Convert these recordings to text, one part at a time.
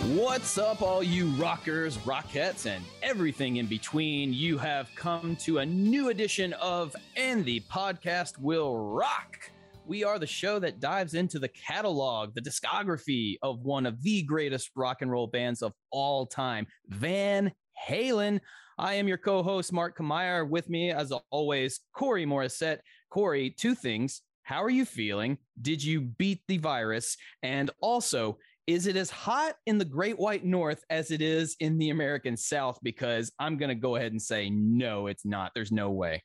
What's up, all you rockers, rockettes, and everything in between? You have come to a new edition of And the Podcast Will Rock. We are the show that dives into the catalog, the discography of one of the greatest rock and roll bands of all time, Van Halen. I am your co host, Mark Kamier. With me, as always, Corey Morissette. Corey, two things. How are you feeling? Did you beat the virus? And also, is it as hot in the Great White North as it is in the American South? Because I'm going to go ahead and say, no, it's not. There's no way.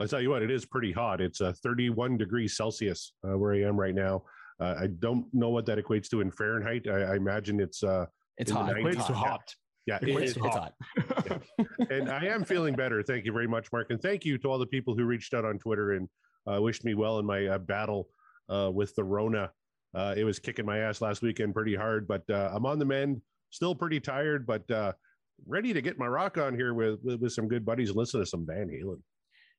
I'll tell you what, it is pretty hot. It's uh, 31 degrees Celsius uh, where I am right now. Uh, I don't know what that equates to in Fahrenheit. I, I imagine it's uh, it's hot. It's hot. hot. Yeah, it, it's, it's hot. hot. and I am feeling better. Thank you very much, Mark. And thank you to all the people who reached out on Twitter and uh, wished me well in my uh, battle uh, with the Rona. Uh, it was kicking my ass last weekend pretty hard, but uh, I'm on the mend. Still pretty tired, but uh, ready to get my rock on here with, with, with some good buddies and listen to some Van Halen.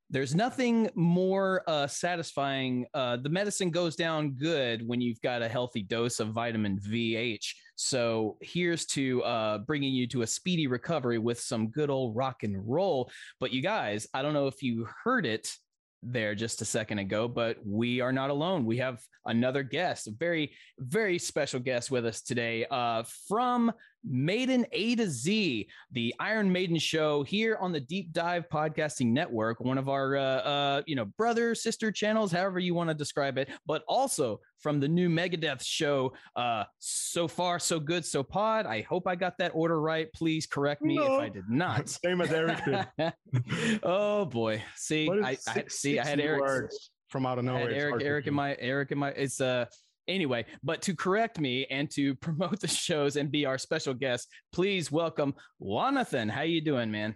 There's nothing more uh, satisfying. Uh, the medicine goes down good when you've got a healthy dose of vitamin VH. So here's to uh, bringing you to a speedy recovery with some good old rock and roll. But you guys, I don't know if you heard it there just a second ago, but we are not alone. We have another guest, a very, very special guest with us today uh, from Maiden A to Z, the Iron Maiden show here on the Deep Dive Podcasting Network, one of our, uh, uh, you know, brother, sister channels, however you want to describe it, but also from the new Megadeth show, uh, So Far, So Good, So Pod. I hope I got that order right. Please correct me No. if I did not. Same as Eric oh boy. See, What is I, I see I had Eric from out of nowhere. Eric, Eric in do. my Eric in my it's uh anyway, but to correct me and to promote the shows and be our special guest, please welcome Jonatan. How you doing, man?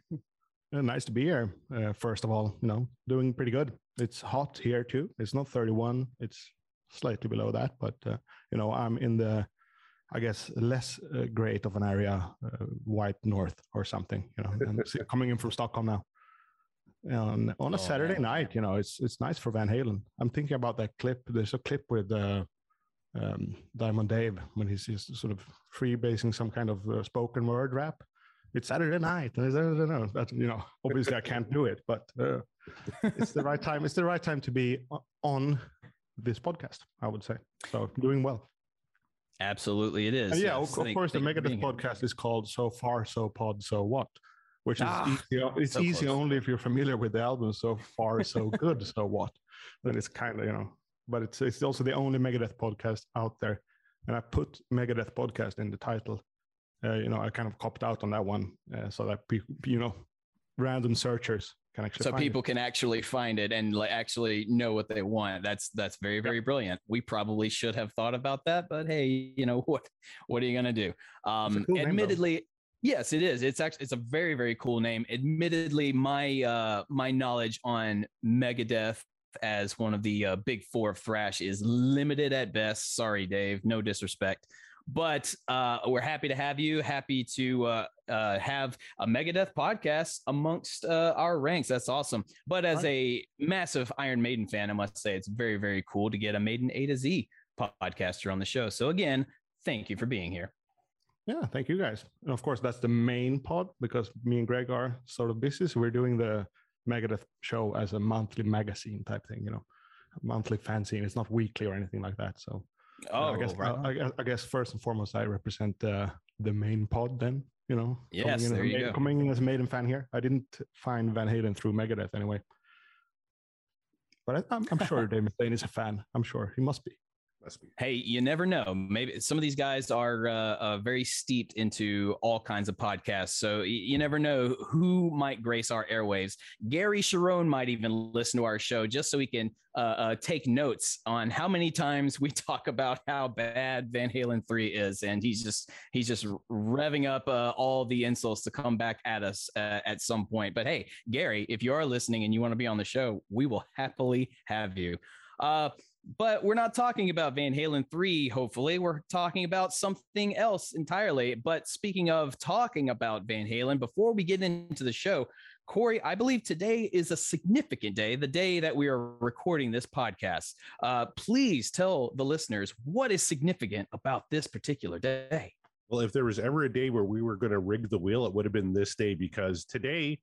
Uh, nice to be here. Uh, first of all, you know, doing pretty good. It's hot here too. It's not 31. It's slightly below that, but uh, you know, I'm in the, I guess, less uh, great of an area, uh, white north or something. You know, and coming in from Stockholm now. And on a Oh, Saturday man. night, you know, it's it's nice for Van Halen. I'm thinking about that clip. There's a clip with uh, um, Diamond Dave when he's, he's sort of freebasing some kind of uh, spoken word rap. It's Saturday night, and I don't know that you know. Obviously, I can't do it, but uh, it's the right time. It's the right time to be on this podcast. I would say so. Doing well. Absolutely, it is. And yeah, Yes. of, of Thank- course, the thank you for Megadeth podcast is called "So Far, So Pod, So What," which is Ah, easy. It's so easy close. only if you're familiar with the album. So far, so good. So what? Then it's kind of you know, but it's it's also the only Megadeth podcast out there, and I put Megadeth podcast in the title. Uh, you know, I kind of copped out on that one, uh, so that people, you know, random searchers can actually. so find it. people can actually find it and like actually know what they want. That's that's very very brilliant. We probably should have thought about that but hey you know what what are you gonna do? Um cool name, admittedly yes it is. It's actually it's a very very cool name. Admittedly my uh my knowledge on megadeth as one of the uh, big four of thrash is limited at best sorry dave no disrespect but uh, we're happy to have you. Happy to uh, uh, have a Megadeth podcast amongst uh, our ranks. That's awesome. But as a massive Iron Maiden fan, I must say it's very, very cool to get a Maiden A to Z podcaster on the show. So again, thank you for being here. Yeah, thank you guys. And of course, that's the main pod because me and Greg are sort of busy. So we're doing the Megadeth show as a monthly magazine type thing, you know, monthly fanzine. It's not weekly or anything like that. So Oh, I guess right on. I, guess- I guess first and foremost, I represent uh, the main pod. Then you know, Yes, in there you Maiden- go. coming in as a Maiden fan here. I didn't find Van Halen through Megadeth anyway, but I, I'm, I'm sure David Mustaine is a fan. I'm sure he must be. Hey, you never know. Maybe some of these guys are uh, uh, very steeped into all kinds of podcasts. So y- you never know who might grace our airwaves. Gary Cherone might even listen to our show just so he can uh, uh, take notes on how many times we talk about how bad Van Halen 3 is. And he's just he's just revving up uh, all the insults to come back at us uh, at some point. But hey, Gary, if you are listening and you want to be on the show, we will happily have you. Uh, but we're not talking about Van Halen 3, hopefully. We're talking about something else entirely. But speaking of talking about Van Halen, before we get into the show, Corey, I believe today is a significant day, the day that we are recording this podcast. Uh, please tell the listeners what is significant about this particular day. Well, if there was ever a day where we were going to rig the wheel, it would have been this day because today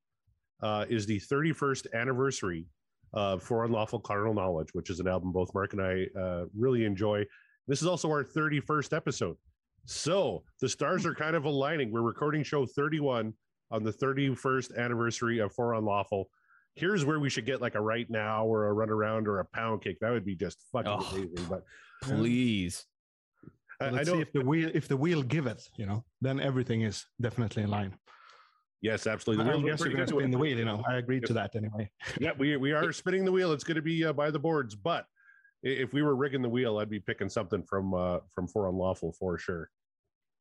uh, is the 31st anniversary of For Unlawful Carnal Knowledge, which is an album both Mark and I uh, really enjoy. This is also our 31st episode. So the stars are kind of aligning. We're recording show 31 on the 31st anniversary of For Unlawful. Here's where we should get like a right now or a run around or a pound cake. That would be just fucking Oh. amazing. But Please. I, I Let's know see if the wheel if the wheel giveth, you know, then everything is definitely in line. Yes, absolutely. The were guess you're going to spin the wheel. You know, I agreed to that anyway. yeah, we we are spinning the wheel. It's going to be uh, by the boards, but if we were rigging the wheel, I'd be picking something from uh from For Unlawful for sure.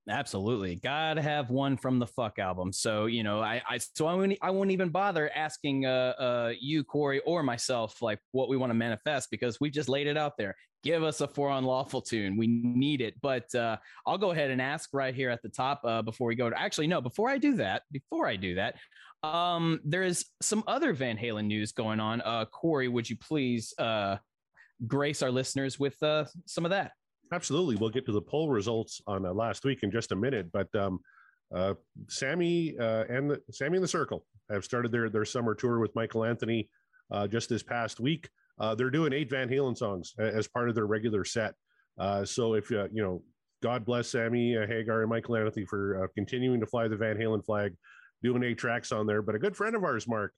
Absolutely. Gotta have one from the fuck album. So, you know, I, I so I won't, I won't even bother asking uh, uh, you, Corey, or myself, like what we want to manifest because we just laid it out there. Give us a for unlawful tune. We need it. But uh, I'll go ahead and ask right here at the top uh, before we go to actually, no, before I do that, before I do that, um, there is some other Van Halen news going on. Uh, Corey, would you please uh, grace our listeners with uh, some of that? Absolutely. We'll get to the poll results on uh, last week in just a minute, but um, uh, Sammy uh, and the, Sammy and the Circle have started their their summer tour with Michael Anthony uh, just this past week. Uh, they're doing eight Van Halen songs as part of their regular set. Uh, so if you know, God bless Sammy Hagar and Michael Anthony for continuing to fly the Van Halen flag, doing eight tracks on there. But a good friend of ours, Mark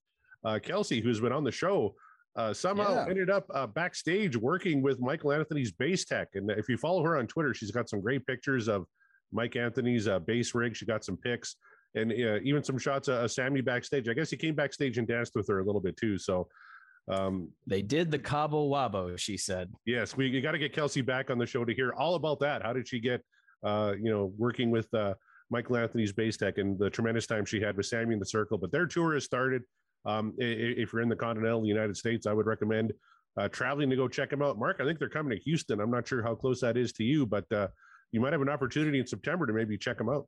Kelsey, who's been on the show, uh, somehow Yeah. ended up uh, backstage working with Michael Anthony's bass tech. And if you follow her on Twitter, she's got some great pictures of Mike Anthony's uh, bass rig. She got some pics and uh, even some shots of, Sammy backstage. I guess he came backstage and danced with her a little bit too. So, um, They did the Cabo Wabo, she said. yes, we got to get Kelsey back on the show to hear all about that. How did she get, uh, you know, working with uh, Michael Anthony's bass tech and the tremendous time she had with Sammy in the Circle? But their tour has started. Um, if you're in the continental United States, I would recommend uh, traveling to go check them out. Mark, I think they're coming to Houston. I'm not sure how close that is to you, but uh, you might have an opportunity in September to maybe check them out.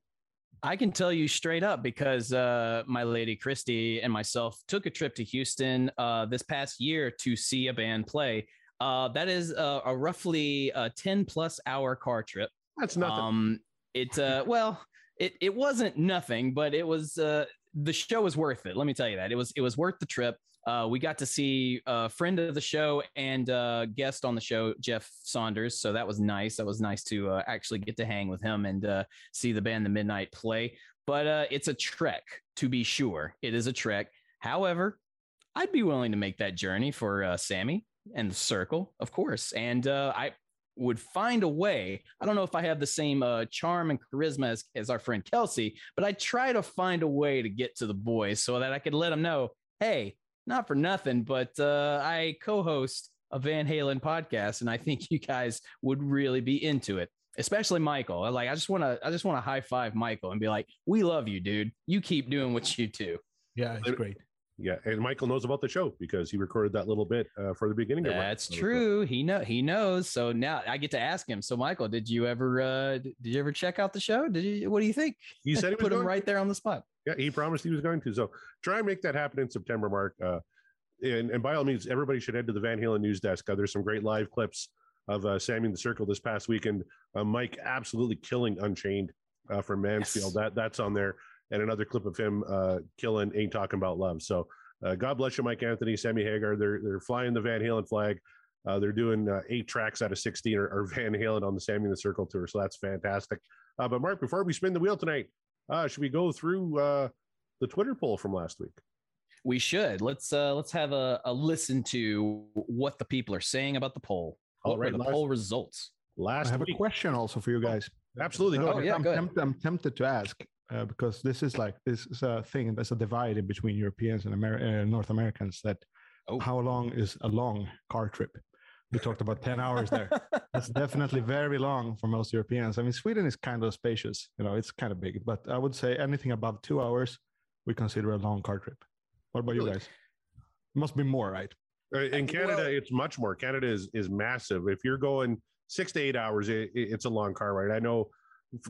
I can tell you straight up because uh, my lady Christy and myself took a trip to Houston uh, this past year to see a band play. Uh, that is a, a roughly a 10 plus hour car trip. That's nothing. Um, it, uh, well, it, it wasn't nothing, but it was, uh, the show was worth it. Let me tell you that it was, it was worth the trip. Uh, we got to see a friend of the show and uh, guest on the show, Jeff Saunders. So that was nice. That was nice to uh, actually get to hang with him and uh, see the band The Midnight play. But uh, it's a trek, to be sure. It is a trek. However, I'd be willing to make that journey for uh, Sammy and the Circle, of course. And I would find a way. I don't know if I have the same uh, charm and charisma as, as our friend Kelsey, but I try to find a way to get to the boys so that I could let them know, hey, not for nothing, but uh, I co-host a Van Halen podcast, and I think you guys would really be into it. Especially Michael. Like, I just want to, I just want to high five Michael and be like, "We love you, dude. You keep doing what you do." Yeah, it's great. Yeah, and Michael knows about the show because he recorded that little bit uh, for the beginning. That's true. He know he knows. So now I get to ask him. So Michael, did you ever uh, did you ever check out the show? Did you? What do you think? He said he put him right to. there on the spot. Yeah, he promised he was going to. So try and make that happen in September, Mark. Uh, and, and by all means, everybody should head to the Van Halen news desk. Uh, there's some great live clips of uh, Sammy in the Circle this past weekend. Uh, Mike absolutely killing Unchained uh, from Mansfield. Yes. That that's on there, and another clip of him uh, killing Ain't Talking About Love. So uh, God bless you, Mike Anthony, Sammy Hagar. They're they're flying the Van Halen flag. Uh, they're doing uh, eight tracks out of 16 or, or, Van Halen on the Sammy in the Circle tour. So that's fantastic. Uh, but Mark, before we spin the wheel tonight, uh, should we go through uh, the Twitter poll from last week? We should. Let's let's have a, a, listen to what the people are saying about the poll. All right, the last, poll results. Last I have week. a question also for you guys. Absolutely. Go oh, yeah, I'm, temp- I'm tempted to ask uh, because this is like this is a thing that's a divide in between Europeans and Amer- uh, North Americans. That oh. how long is a long car trip? We talked about ten hours there. That's definitely very long for most Europeans. I mean, Sweden is kind of spacious. You know, it's kind of big, but I would say anything above two hours, we consider a long car trip. What about really? you guys? It must be more, right? Uh, in Canada, well, it's much more. Canada is is massive. If you're going six to eight hours, it, it's a long car ride. I know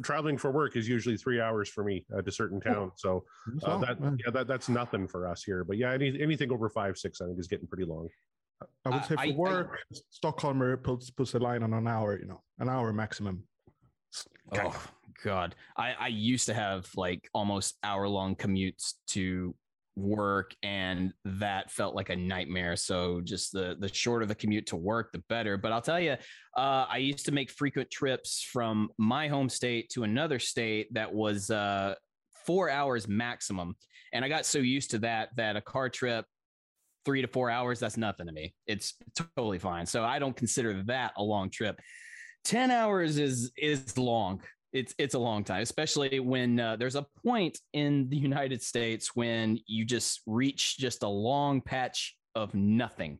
traveling for work is usually three hours for me uh, to certain towns. So uh, that yeah, that that's nothing for us here. But yeah, any, anything over five six, I think is getting pretty long. I would say for I, work, I, Stockholmer puts puts a line on an hour. You know, an hour maximum. Oh God, I I used to have like almost hour long commutes to work and that felt like a nightmare. So just the the shorter the commute to work the better. But i'll tell you uh, i used to make frequent trips from my home state to another state that was uh, four hours maximum. And i got so used to that that a car trip three to four hours that's nothing to me. It's totally fine. So i don't consider that a long trip. 10 hours is is long it's it's a long time, especially when uh, there's a point in the United States when you just reach just a long patch of nothing.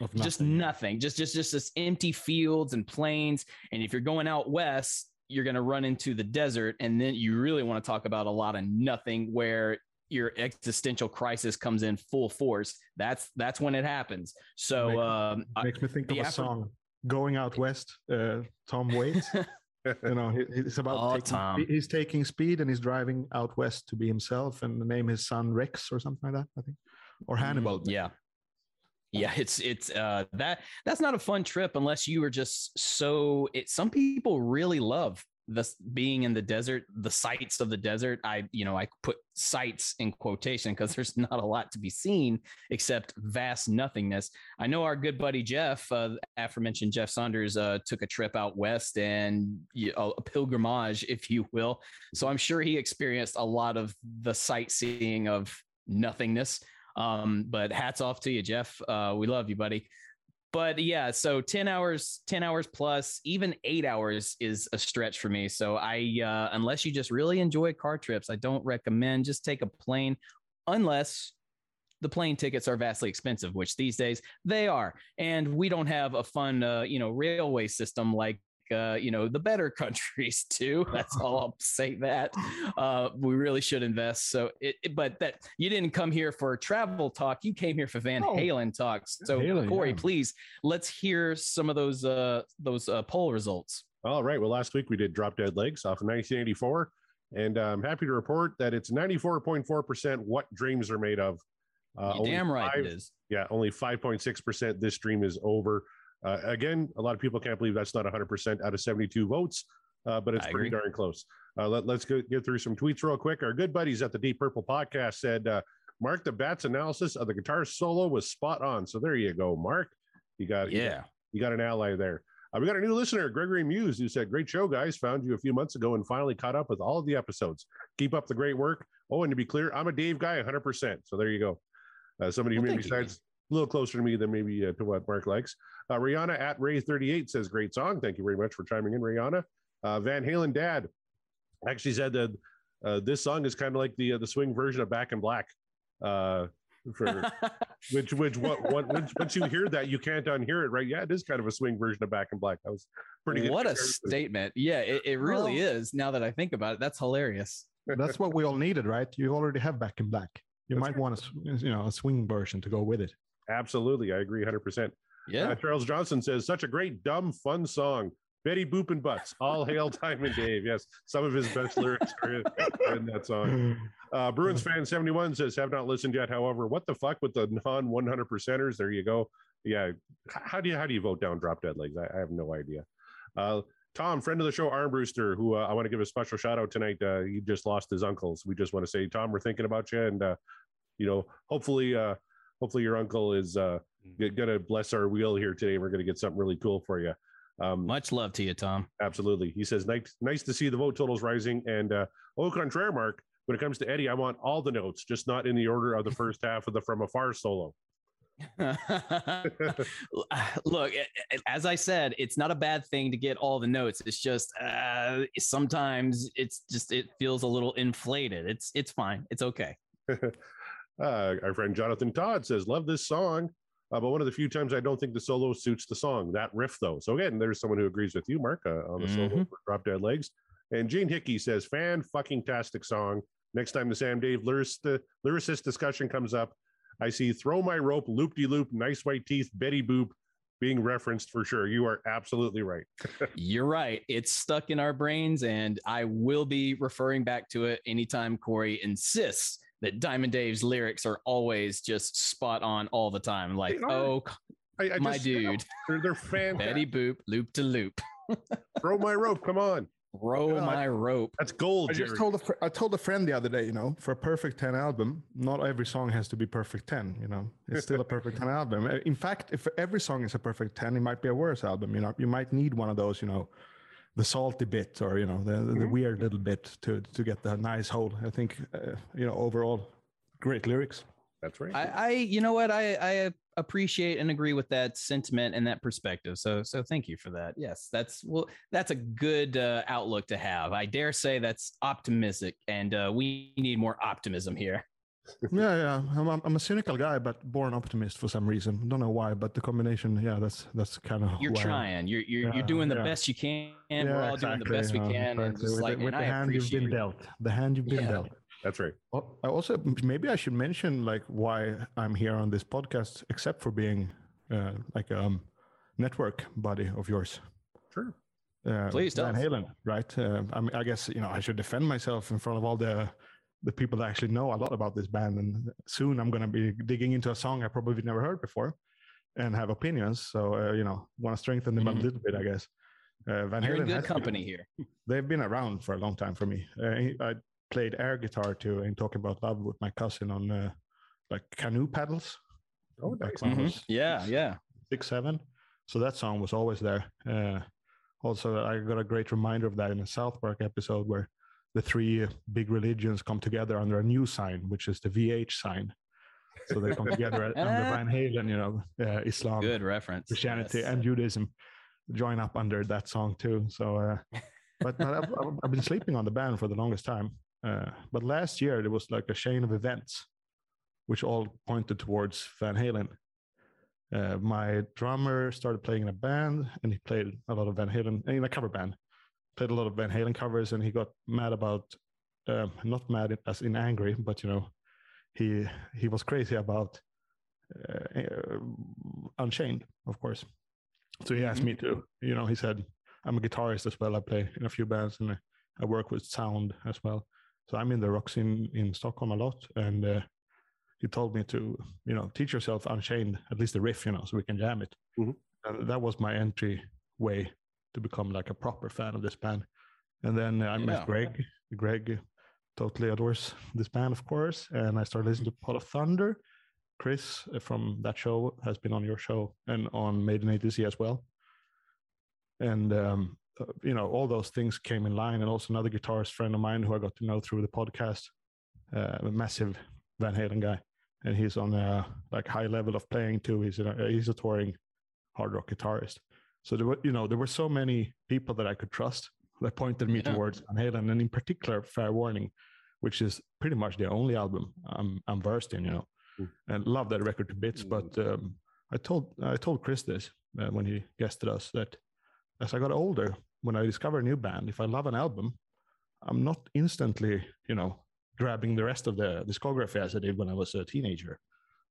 Of nothing. Just nothing. Just just just this empty fields and plains. And if you're going out west, you're going to run into the desert, and then you really want to talk about a lot of nothing where your existential crisis comes in full force. That's that's when it happens. So makes, um, makes me think of a song, "Going Out West." Uh, Tom Waits. you know, it's about oh, taking, Tom. he's taking speed and he's driving out west to be himself and name his son Rex or something like that. I think, or Hannibal. Mm, yeah, yeah. It's it's uh that that's not a fun trip unless you are just so. It some people really love the being in the desert, the sights of the desert. I, you know, I put sights in quotation because there's not a lot to be seen except vast nothingness. I know our good buddy Jeff, uh, aforementioned Jeff Saunders, uh, took a trip out west and know, a pilgrimage, if you will. So I'm sure he experienced a lot of the sightseeing of nothingness. Um, but hats off to you, Jeff. Uh, we love you, buddy but yeah so 10 hours 10 hours plus even 8 hours is a stretch for me. So i uh, unless you just really enjoy car trips i don't recommend just take a plane unless the plane tickets are vastly expensive which these days they are. And we don't have a fun uh, you know railway system like uh, you know the better countries too. That's all I'll say. That uh, we really should invest. So, it, it, but that you didn't come here for travel talk. You came here for Van oh, Halen talks. So, Halen, Corey, yeah. please let's hear some of those uh, those uh, poll results. All right. Well, last week we did Drop Dead Legs off of 1984, and I'm happy to report that it's 94.4 percent what dreams are made of. Uh, damn right five, it is. Yeah, only 5.6 percent. This dream is over. Uh, again, a lot of people can't believe that's not 100% out of 72 votes, uh, but it's I pretty agree. darn close. Uh, let, us go, get through some tweets real quick. Our good buddies at the Deep Purple podcast said, uh, Mark the Bats analysis of the guitar solo was spot on. So there you go, Mark. You got Yeah. you got an ally there. Uh, we got a new listener, Gregory Muse, who said, "Great show, guys! Found you a few months ago and finally caught up with all of the episodes. Keep up the great work." Oh, and to be clear, I'm a Dave guy, 100. percent So there you go. Uh, somebody who Well, maybe thank sides a little closer to me than maybe uh, to what Mark likes. Uh, Rihanna at Ray 38 says, "Great song. Thank you very much for chiming in, Rihanna." Uh, Van Halen dad actually said that uh, this song is kind of like the uh, the swing version of Back in Black. Uh, for which which what what once, once you hear that you can't unhear it right yeah it is kind of a swing version of back in black that was pretty good what a statement. Yeah, it, it really is. Now that I think about it, that's hilarious. That's what we all needed, right? You already have Back in Black. You That's might want a s- you know a swing version to go with it. Absolutely i agree 100% Yeah. Uh, charles johnson says such a great dumb fun song. Betty boop and butts all hail diamond dave. Yes some of his best lyrics are in, are in that song. Uh, bruins fan 71 says have not listened yet. However what the fuck with the non 100 percenters? There you go. Yeah how do you how do you vote down drop dead legs? I, I have no idea. Uh, Tom, friend of the show, Arm Brewster, who uh, I want to give a special shout out tonight. Uh, he just lost his uncles. We just want to say, Tom, we're thinking about you, and uh, you know, hopefully, uh, hopefully your uncle is uh, gonna bless our wheel here today. We're gonna get something really cool for you. Um, Much love to you, Tom. absolutely. He says, nice, nice to see the vote totals rising. And uh, au contraire, Mark, when it comes to Eddie, I want all the notes, just not in the order of the first half of the From Afar solo. Look, as I said, it's not a bad thing to get all the notes. It's just uh, sometimes it's just it feels a little inflated. It's it's fine. It's okay. Uh, our friend Jonathan Todd says, Love this song. Uh, but one of the few times I don't think the solo suits the song. That riff, though. So again, there's someone who agrees with you, Mark, uh, on the solo Mhm. for Drop Dead Legs. And Gene Hickey says, "Fan fucking tastic song." Next time the Sam Dave lyricist, lyricist discussion comes up, I see "Throw My Rope," "Loop De Loop," "Nice White Teeth," "Betty Boop" being referenced for sure. You are absolutely right. You're right. It's stuck in our brains, and I will be referring back to it anytime Corey insists that Diamond Dave's lyrics are always just spot on all the time. Like, They are. oh, I, I my just- you know, dude, they're, they're fantastic. Betty Boop, loop to loop, Throw my rope. Come on, roll Yeah, I- my rope. that's gold. I just Jerry. told a fr- I told a friend the other day, you know, for a perfect 10 album, not every song has to be perfect 10, you know. It's still a perfect 10 album. In fact, if every song is a perfect 10, it might be a worse album, you know. You might need one of those, you know, the salty bit or, you know, the, the, the weird little bit to to get the nice whole. I think uh, you know, overall great lyrics. That's right. I, I, you know what, I, I appreciate and agree with that sentiment and that perspective. So, so thank you for that. Yes, that's well, that's a good uh, outlook to have. I dare say that's optimistic, and uh, we need more optimism here. yeah, yeah. I'm, I'm I'm a cynical guy, but born optimist for some reason. Don't know why, but the combination, yeah, that's that's kind of You're trying. You're you're, Yeah, you're doing the yeah. best you can. Yeah, We're all doing the best we yeah, can, and just with like, the, with and the I hand you've been it. dealt, the hand you've been Yeah. dealt. that's right. Well, I also maybe I should mention like why I'm here on this podcast, except for being uh, like a um, network buddy of yours. Sure. Uh, Please Van tell us. Halen, right? Uh, I, mean, I guess you know I should defend myself in front of all the the people that actually know a lot about this band, and soon I'm going to be digging into a song I probably never heard before, and have opinions. So uh, you know, want to strengthen them Mhm. a little bit, I guess. Uh, Van You're Halen good has been- company here. they've been around for a long time for me. Uh, I played air guitar too and talking about love with my cousin on uh, like canoe paddles. Oh, back nice. when I Mhm. was Yeah, yeah. six, seven. So that song was always there. Uh, also, I got a great reminder of that in a South Park episode where the three big religions come together under a new sign, which is the VH sign. So they come together under Van Halen, you know, uh, Islam, Good reference. Christianity, Yes. and Judaism join up under that song too. So, uh, but, but I've, I've- I've been sleeping on the band for the longest time. Uh, but last year there was like a chain of events, which all pointed towards Van Halen. Uh, my drummer started playing in a band, and he played a lot of Van Halen in a cover band. Played a lot of Van Halen covers, and he got mad about, um, not mad as in angry, but you know, he he was crazy about uh, uh, Unchained, of course. So he asked me to, you know, he said, I'm a guitarist as well. I play in a few bands and I- I work with sound as well. So I'm in the rock scene in Stockholm a lot. And uh, he told me to, you know, teach yourself Unchained, at least the riff, you know, so we can jam it. Mhm. And that was my entry way to become like a proper fan of this band. And then I Yeah. met Greg. Greg totally adores this band, of course. And I started listening to Pot of Thunder. Chris uh, from that show has been on your show and on Maiden A to Z as well. And um, uh, you know, all those things came in line. And also another guitarist friend of mine who I got to know through the podcast, uh, a massive Van Halen guy, and he's on a like high level of playing too. He's a, he's a touring hard rock guitarist. So there were, you know, there were so many people that I could trust that pointed me yeah. towards Van Halen, and in particular, Fair Warning, which is pretty much the only album I'm I'm versed in, you know, mm. and love that record to bits. But mm. um, I told I told Chris this uh, when he guested us that as I got older, when I discover a new band, if I love an album, I'm not instantly, you know, grabbing the rest of the discography as I did when I was a teenager.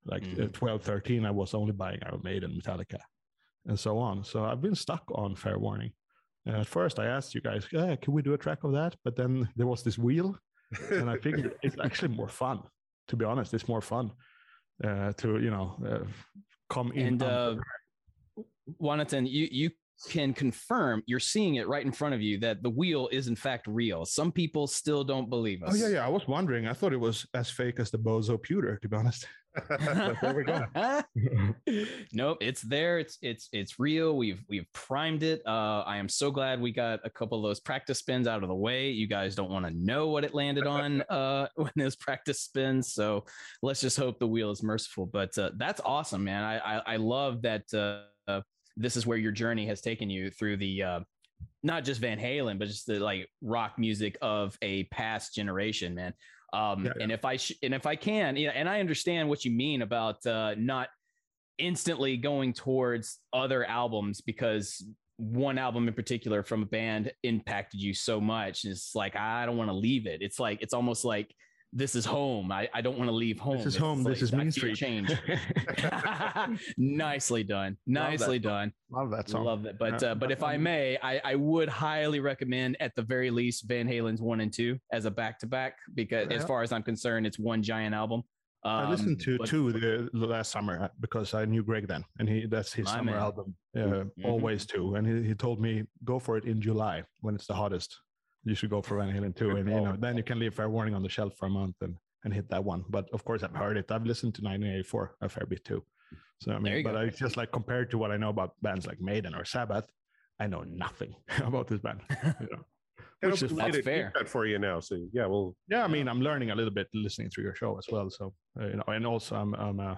Like mm. 12, 13, I was only buying Iron Maiden, Metallica, and so on. So I've been stuck on Fair Warning. And at first, I asked you guys, yeah, can we do a track of that? But then there was this wheel, and I figured it's actually more fun. To be honest, it's more fun uh, to you know uh, come in. And uh, Jonatan, you you can confirm you're seeing it right in front of you that the wheel is in fact real. Some people still don't believe us. Oh yeah, yeah. I was wondering. I thought it was as fake as the Bozo pewter, to be honest. there we go. nope, it's there. It's it's it's real. We've we've primed it. Uh, I am so glad we got a couple of those practice spins out of the way. You guys don't want to know what it landed on uh, when those practice spins. So let's just hope the wheel is merciful. But uh, that's awesome, man. I I, I love that. Uh, this is where your journey has taken you through the uh, not just Van Halen, but just the like rock music of a past generation, man. Um, yeah, yeah. And if I sh- and if I can, yeah, and I understand what you mean about uh, not instantly going towards other albums because one album in particular from a band impacted you so much. And it's like I don't want to leave it. It's like it's almost like this is home. I, I don't want to leave home. This is it's home. Like, this is Mean Street. Change. Nicely done. Nicely Love done. Love that song. Love it. But uh, but if I may, I, I would highly recommend at the very least Van Halen's one and two as a back to back because yeah. as far as I'm concerned, it's one giant album. Um, I listened to but, two the, the, last summer uh, because I knew Greg then, and he that's his summer man. album. Uh, mm-hmm. Always two, and he, he told me go for it in July when it's the hottest you should go for Van Halen too. And you know, then you can leave Fair Warning on the shelf for a month and and hit that one. But of course, I've heard it. I've listened to 1984 a fair bit too. So I mean, but go. I just like compared to what I know about bands like Maiden or Sabbath, I know nothing about this band. You know. Which is that's fair that for you now. So yeah, well, yeah. I mean, I'm learning a little bit listening through your show as well. So uh, you know, and also I'm I'm uh,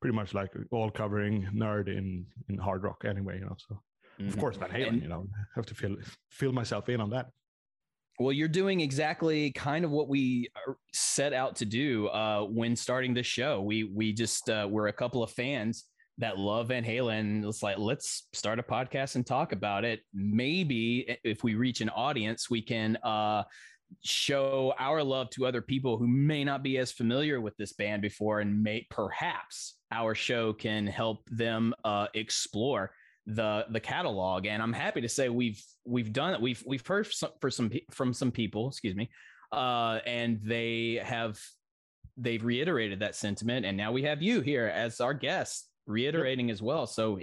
pretty much like all covering nerd in in hard rock anyway. You know, so mm-hmm. of course Van Halen. And, you know, have to feel feel myself in on that. Well, you're doing exactly kind of what we set out to do uh, when starting this show. We we just uh, we're a couple of fans that love Van Halen. It's like let's start a podcast and talk about it. Maybe if we reach an audience, we can uh, show our love to other people who may not be as familiar with this band before, and may perhaps our show can help them uh, explore the the catalog. And i'm happy to say we've we've done it we've we've heard some, for some from some people excuse me uh and they have they've reiterated that sentiment. And now we have you here as our guest reiterating as well. So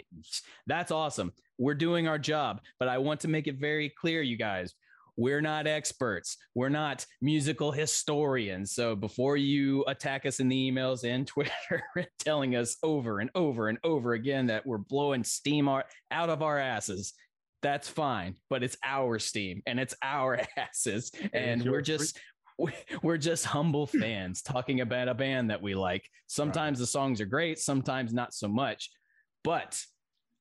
that's awesome. We're doing our job but i want to make it very clear you guys we're not experts. We're not musical historians. So before you attack us in the emails and Twitter telling us over and over and over again that we're blowing steam out of our asses, that's fine. But it's our steam and it's our asses. And we're just we're just humble fans talking about a band that we like. Sometimes the songs are great, sometimes not so much. But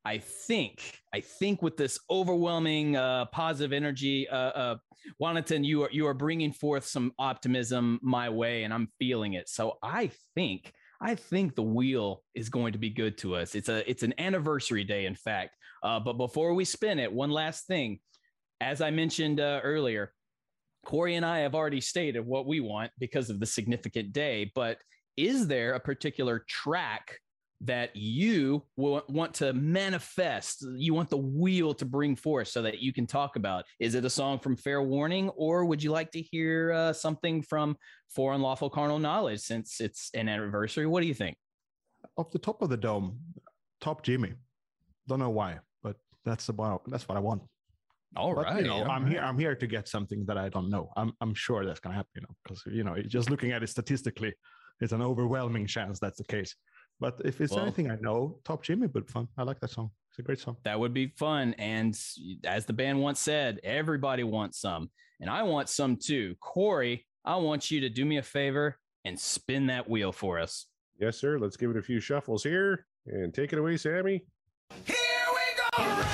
I think, I think with this overwhelming uh, positive energy, uh, uh, you are you are bringing forth some optimism my way, and I'm feeling it. So I think, I think the wheel is going to be good to us. It's a it's an anniversary day, in fact. Uh, but before we spin it, one last thing, as I mentioned uh, earlier, Corey and I have already stated what we want because of the significant day. But is there a particular track? That you want to manifest you want the wheel to bring forth so that you can talk about is it a song from fair warning or would you like to hear uh, something from for unlawful carnal knowledge since it's an anniversary what do you think off the top of the dome top jimmy don't know why but that's about that's what i want All But, right. you know, I'm right. here. I'm here to get something that I don't know. I'm I'm sure that's gonna happen. You know, because you know, just looking at it statistically, it's an overwhelming chance that's the case. But if it's Well- anything I know, Top Jimmy would be fun. I like that song. It's a great song. That would be fun. And as the band once said, everybody wants some. And I want some too. Corey, I want you to do me a favor and spin that wheel for us. Yes, sir. Let's give it a few shuffles here and take it away, Sammy. Here we go.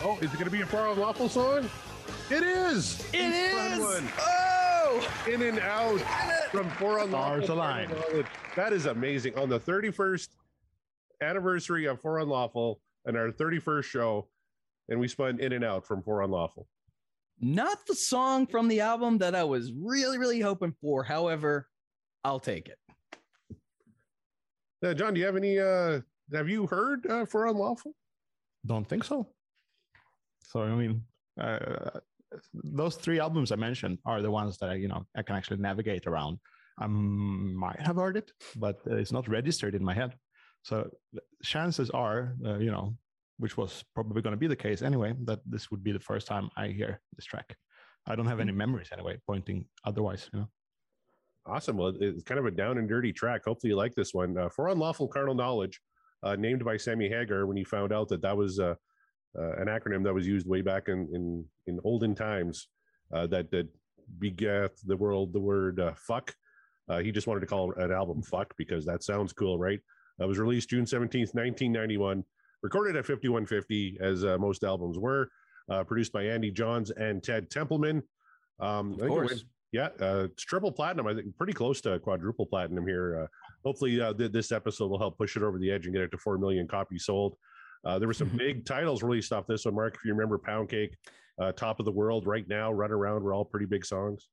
Oh, is it going to be a For Unlawful song? It is. It Fun one. Oh, In and out from For Unlawful. Stars align. That is amazing. On the 31st anniversary of For Unlawful and our 31st show, and we spun In and Out from For Unlawful. not the song from the album that I was really, really hoping for. However, I'll take it. Uh, John, do you have any? uh Have you heard uh, For Unlawful? Don't think so. So I mean, uh, those three albums I mentioned are the ones that I, you know, I can actually navigate around. I might have heard it, but it's not registered in my head. So chances are, uh, you know, which was probably going to be the case anyway, that this would be the first time I hear this track. I don't have any memories anyway, pointing otherwise. You know, Awesome. Well, it's kind of a down and dirty track. Hopefully, you like this one. Uh, For Unlawful Carnal Knowledge, uh, named by Sammy Hagar when he found out that that was uh, an acronym that was used way back in in, in olden times uh, that that begat the world the word uh, fuck. Uh, he just wanted to call an album "Fuck" because that sounds cool, right? It was released June seventeenth, nineteen ninety one. Recorded at fifty one fifty, as uh, most albums were. Uh, produced by Andy Johns and Ted Templeman. Um, Of course. yeah, uh, it's triple platinum. I think pretty close to quadruple platinum here. Uh, hopefully, uh, th- this episode will help push it over the edge and get it to four million copies sold. Uh, there were some big titles released off this one, Mark. If you remember, Pound Cake, uh, Top of the World, Right Now, Run Around were all pretty big songs.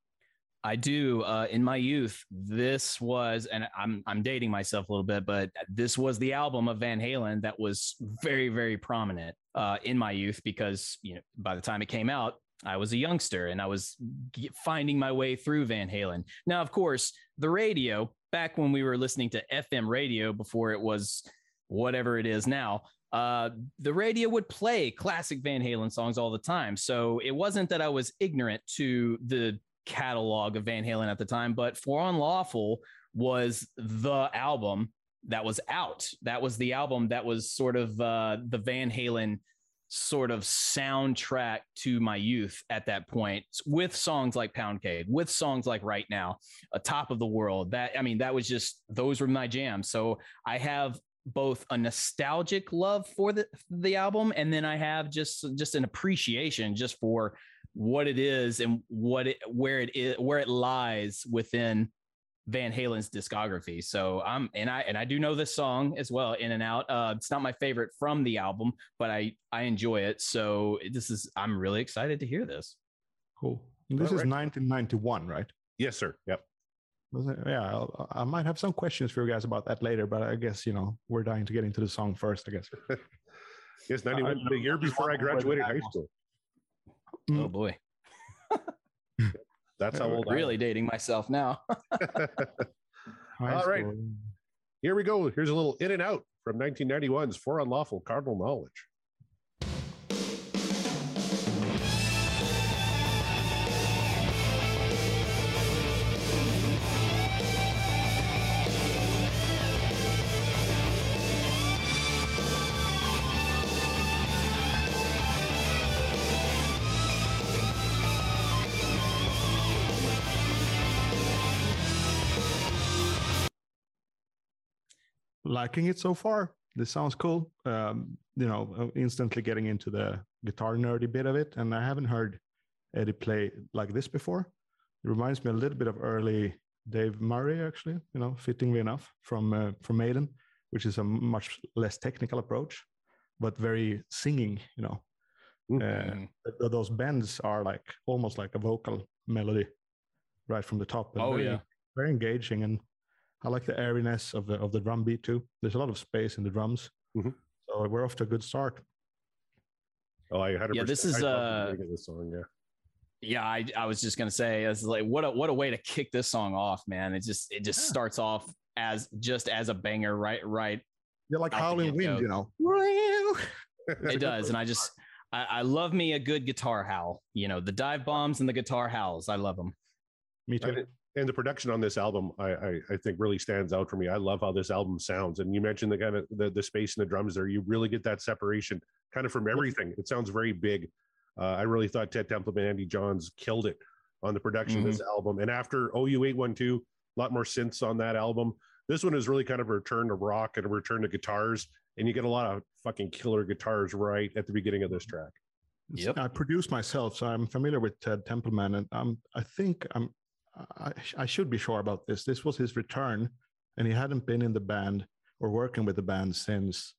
I do. Uh, in my youth, this was, and I'm I'm dating myself a little bit, but this was the album of Van Halen that was very very prominent uh, in my youth because you know by the time it came out, I was a youngster and I was finding my way through Van Halen. Now, of course, the radio back when we were listening to FM radio before it was whatever it is now. Uh, the radio would play classic Van Halen songs all the time. So it wasn't that I was ignorant to the catalog of Van Halen at the time, but For Unlawful was the album that was out. That was the album that was sort of uh, the Van Halen sort of soundtrack to my youth at that point with songs like Pound Cake, with songs like Right Now, A Top of the World. That I mean, that was just those were my jams. So I have both a nostalgic love for the the album and then I have just just an appreciation just for what it is and what it where it is where it lies within Van Halen's discography. So I'm and I and I do know this song as well, In and Out. Uh, it's not my favorite from the album, but I I enjoy it. So this is I'm really excited to hear this. cool. This All is right. 1991, right? Yes, sir. Yep. Was it- uh, Yeah, I'll, I might have some questions for you guys about that later, but I guess you know we're dying to get into the song first. I guess. Yes, 91, I- the year before I wonder where the graduated high was. school. Oh mm. boy, That's how old I am. really dating myself now. All right. Here we go. Here's a little In and Out from 1991's For Unlawful Carnal Knowledge. Liking it so far. This sounds cool. Um, you know, instantly getting into the guitar nerdy bit of it, and I haven't heard Eddie play like this before. It reminds me a little bit of early Dave Murray, actually. You know, fittingly enough from uh, from Maiden, which is a much less technical approach, but very singing. You know, Mm. uh, th- those bends are like almost like a vocal melody right from the top. Oh, very, yeah. very engaging, and I like the airiness of the of the drum beat too. There's a lot of space in the drums, Mhm. so we're off to a good start. Oh, I 100%. Yeah, this is, I love the uh, this song. Yeah. Yeah, I, I was just gonna say, it's like what a what a way to kick this song off, man. It just it just Yeah. starts off as just as a banger right right You're like howling get-go. wind, you know. it does and i just I, I love me a good guitar howl you know the dive bombs and the guitar howls i love them Me I too. Did- and the production on this album, I, I I think really stands out for me. I love how this album sounds. And you mentioned the kind of the, the space and the drums there. You really get that separation kind of from everything. It sounds very big. Uh, I really thought Ted Templeman and Andy Johns killed it on the production of this album. And after OU eight one two, a lot more synths on that album. This one is really kind of a return to rock and a return to guitars. And you get a lot of fucking killer guitars right at the beginning of this track. Yep. I produced myself, so I'm familiar with Ted Templeman, and um, I think I'm. I, I should be sure about this. This was his return, and he hadn't been in the band or working with the band since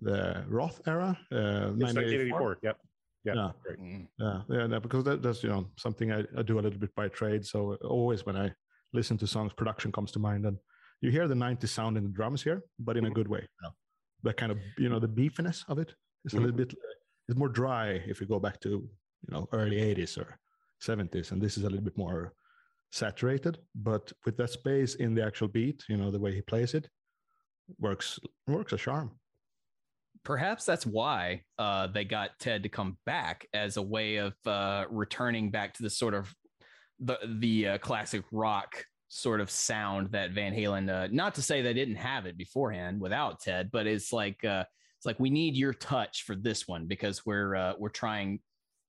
the Roth era, uh, It's 1984. 1984. Yep. Yeah. Yeah. Great. Yeah, yeah, no, because that, that's you know something I, I do a little bit by trade. So always when I listen to songs, production comes to mind, and you hear the '90s sound in the drums here, but in a Mhm. good way. You know, that kind of you know the beefiness of it is a little bit. It's more dry if you go back to you know early '80s or '70s, and this is a little bit more saturated. But with that space in the actual beat, you know the way he plays it, works works a charm. perhaps that's why uh, they got Ted to come back as a way of uh, returning back to the sort of the the uh, classic rock sort of sound that Van Halen. Uh, not to say they didn't have it beforehand without Ted, but it's like uh, it's like we need your touch for this one because we're uh, we're trying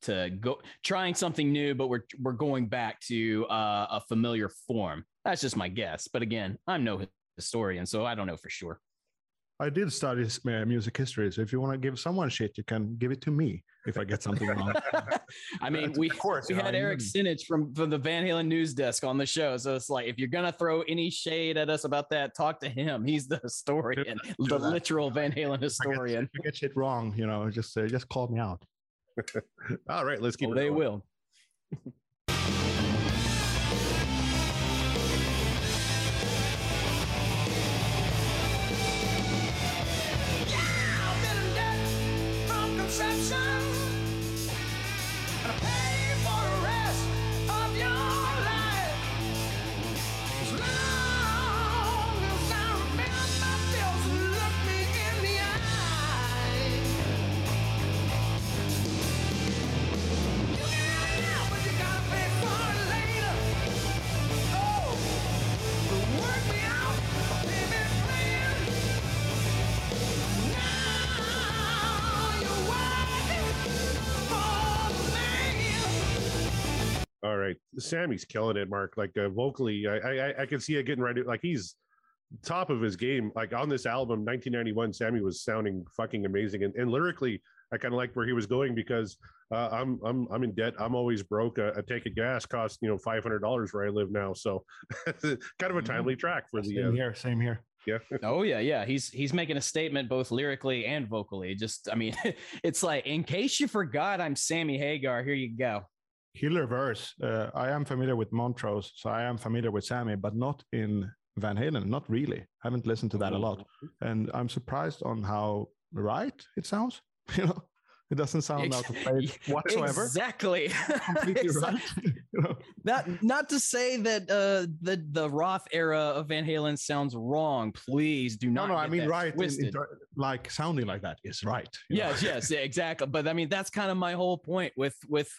to go trying something new, but we're we're going back to uh, a familiar form. That's just my guess, but again, I'm no historian, so I don't know for sure. I did study uh, music history, so if you want to give someone shit, you can give it to me if I get something wrong. I mean, Of we course, we had I Eric mean- Sinich from from the Van Halen news desk on the show, so it's like if you're gonna throw any shade at us about that, talk to him. He's the historian, do the that. literal Van Halen historian. If you get shit wrong, you know, just uh, just call me out. All right, let's oh, keep Oh, it they going. will. Sammy's killing it, Mark. Like uh, vocally, I, I I can see it getting ready. Like he's top of his game. Like on this album, 1991, Sammy was sounding fucking amazing, and, and lyrically, I kind of like where he was going because uh, I'm I'm I'm in debt. I'm always broke. A, a tank of gas costs you know five hundred dollars where I live now. So kind of a timely track for the Same uh, here, same here. yeah. Oh yeah, yeah. He's he's making a statement both lyrically and vocally. Just I mean, it's like in case you forgot, I'm Sammy Hagar. Here you go. Killer verse. Uh, I am familiar with Montrose, so I am familiar with Sammy, but not in Van Halen. Not really. I haven't listened to that a lot, and I'm surprised on how right it sounds. You know, it doesn't sound out of place whatsoever. Exactly. Completely right. you know? not not to say that uh the the Roth era of Van Halen sounds wrong. Please do not. no, I get mean right. in- in like sounding like that is right. you know? yes, yes, exactly. But I mean, that's kind of my whole point. With with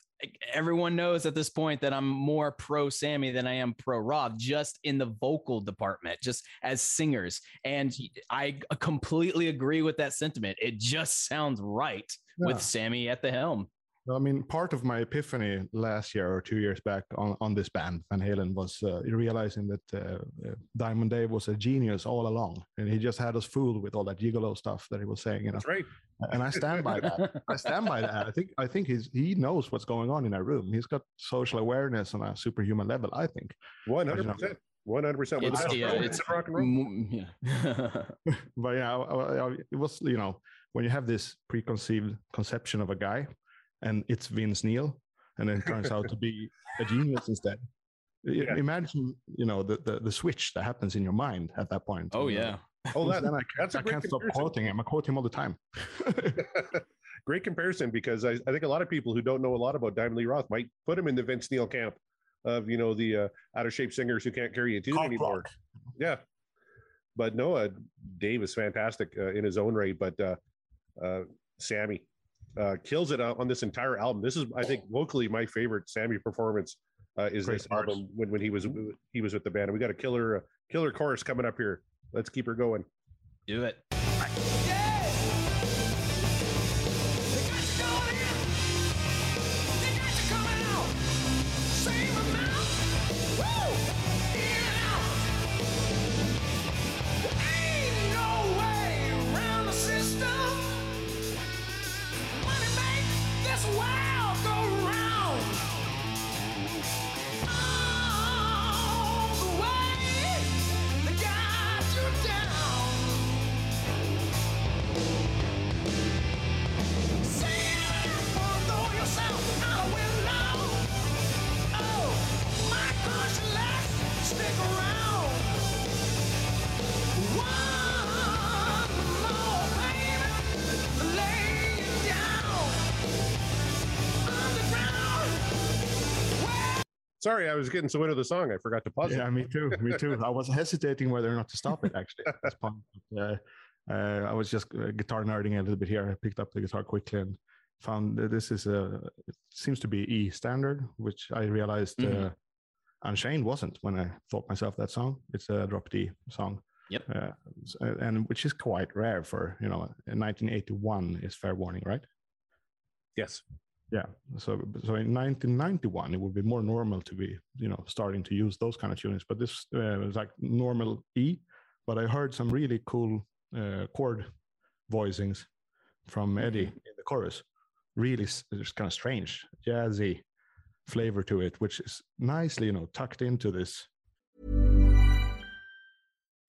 everyone knows at this point that I'm more pro Sammy than I am pro Rob, just in the vocal department, just as singers. And I completely agree with that sentiment. It just sounds right Yeah. with Sammy at the helm. I mean, part of my epiphany last year or two years back on, on this band, Van Halen, was uh, realizing that uh, uh, Diamond Dave was a genius all along, and he just had us fooled with all that gigolo stuff that he was saying. You know, That's right. and I stand by that. I stand by that. I think I think he's he knows what's going on in a room. He's got social awareness on a superhuman level. I think. One hundred percent. One hundred percent. It's- yeah, it's- rock and roll. Mm, yeah. but yeah, I- I- I- it was you know when you have this preconceived conception of a guy, and it's Vince Neil, and then it turns out to be a genius instead. Yeah. Imagine you know the, the the switch that happens in your mind at that point. oh And, uh, yeah. Oh, that, then I can't, that's a I can't stop quoting him. I quote him all the time. great comparison because I, I think a lot of people who don't know a lot about Diamond Lee Roth might put him in the Vince Neil camp of you know the uh, out of shape singers who can't carry a tune Cock anymore. rock. Yeah, but no, uh, Dave is fantastic uh, in his own right. But uh, uh, Sammy uh, kills it on this entire album. This is, I think, locally my favorite Sammy performance uh, is Great this chorus. album when, when he was he was with the band. We got a killer uh, killer chorus coming up here. Let's keep her going. Do it. Sorry, I was getting so into the song, I forgot to pause. Yeah, it. me too. Me too. I was hesitating whether or not to stop it actually at this point. But, uh, uh, I was just uh, guitar nerding a little bit here. I picked up the guitar quickly and found that this is a it seems to be E standard, which I realized Mhm. uh, Unchained wasn't when I thought myself that song. It's a drop D song. Yep. Uh, uh, and which is quite rare for you know. 1981 is fair warning, right? Yes. Yeah. So so in 1991, it would be more normal to be you know starting to use those kind of tunings. But this uh, was like normal E. But I heard some really cool uh, chord voicings from Eddie in the chorus. Really, it's kind of strange, jazzy flavor to it, which is nicely you know tucked into this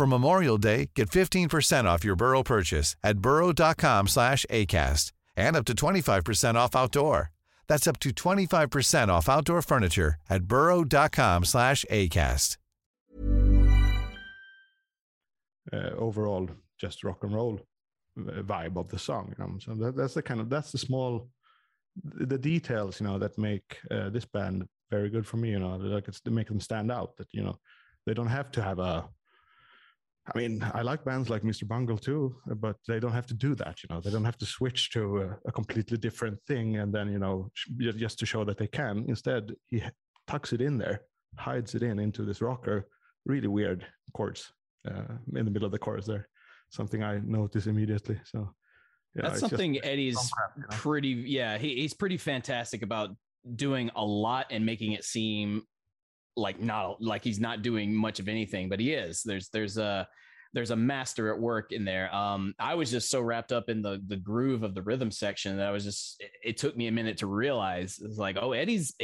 For Memorial Day, get 15% off your Burrow purchase at burrow.com slash ACAST and up to 25% off outdoor. That's up to 25% off outdoor furniture at burrow.com slash ACAST. uh, overall just rock and roll vibe of the song. You know, so that, that's the kind of that's the small, the details you know that make uh, this band very good for me. You know, like it's to make them stand out. That you know they don't have to have a. I mean, I like bands like Mr. Bungle too, but they don't have to do that. You know, they don't have to switch to a, a completely different thing and then you know sh- just to show that they can. Instead, he tucks it in there, hides it in into this rocker, really weird chords uh, in the middle of the chorus there. Something I noticed immediately. So yeah, That's it's just something Eddie's crap, you know? pretty. Yeah, he, he's pretty fantastic about doing a lot and making it seem like not like he's not doing much of anything, but he is. There's there's a there's a master at work in there. Um, I was just so wrapped up in the the groove of the rhythm section that I was just. It, it took me a minute to realize it's like, oh, Eddie's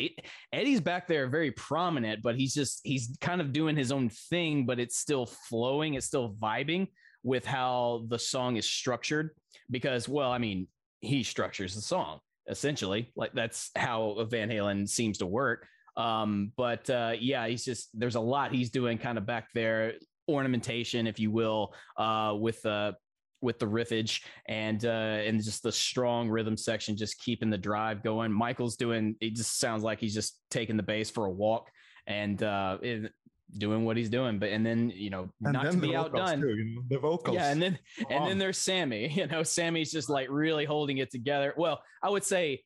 Eddie's back there very prominent, but he's just he's kind of doing his own thing, but it's still flowing. It's still vibing with how the song is structured because well i mean he structures the song essentially like that's how van halen seems to work um but uh yeah he's just there's a lot he's doing kind of back there ornamentation if you will uh with uh with the riffage and uh and just the strong rhythm section just keeping the drive going michael's doing it just sounds like he's just taking the bass for a walk and uh it, doing what he's doing but and then you know And not to be outdone too, you know, the vocals. yeah, and then and then there's Sammy. You know, Sammy's just like really holding it together. Well, I would say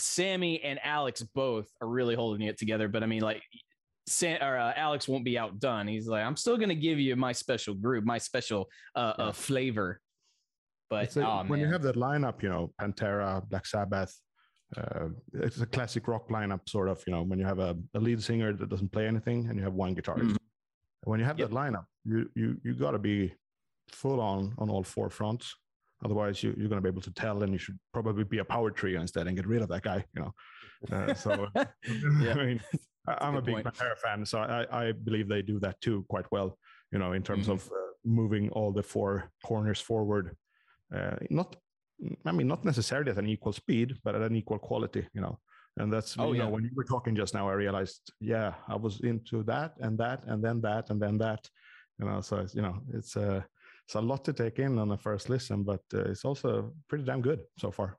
Sammy and Alex both are really holding it together. But I mean, like, Sam or uh, Alex won't be outdone. He's like, I'm still gonna give you my special group, my special uh, uh flavor. But It's a- oh, when you have that lineup, you know, Pantera, Black Sabbath, uh, it's a classic rock lineup, sort of. You know, when you have a, a lead singer that doesn't play anything and you have one guitarist. Mhm. When you have that lineup, you you you got to be full on on all four fronts. Otherwise, you, you're going to be able to tell, and you should probably be a power trio instead and get rid of that guy. You know, uh, so Yeah. I mean, I'm a, good big point. Pantera fan, so I, I believe they do that too quite well. You know, in terms Mhm. of uh, moving all the four corners forward. Uh, not, I mean, not necessarily at an equal speed, but at an equal quality. You know, and that's Oh, you know yeah. when you were talking just now, I realized, yeah, I was into that and that and then that and then that. You know, so it's, you know, it's uh, it's a lot to take in on the first listen, but uh, it's also pretty damn good so far.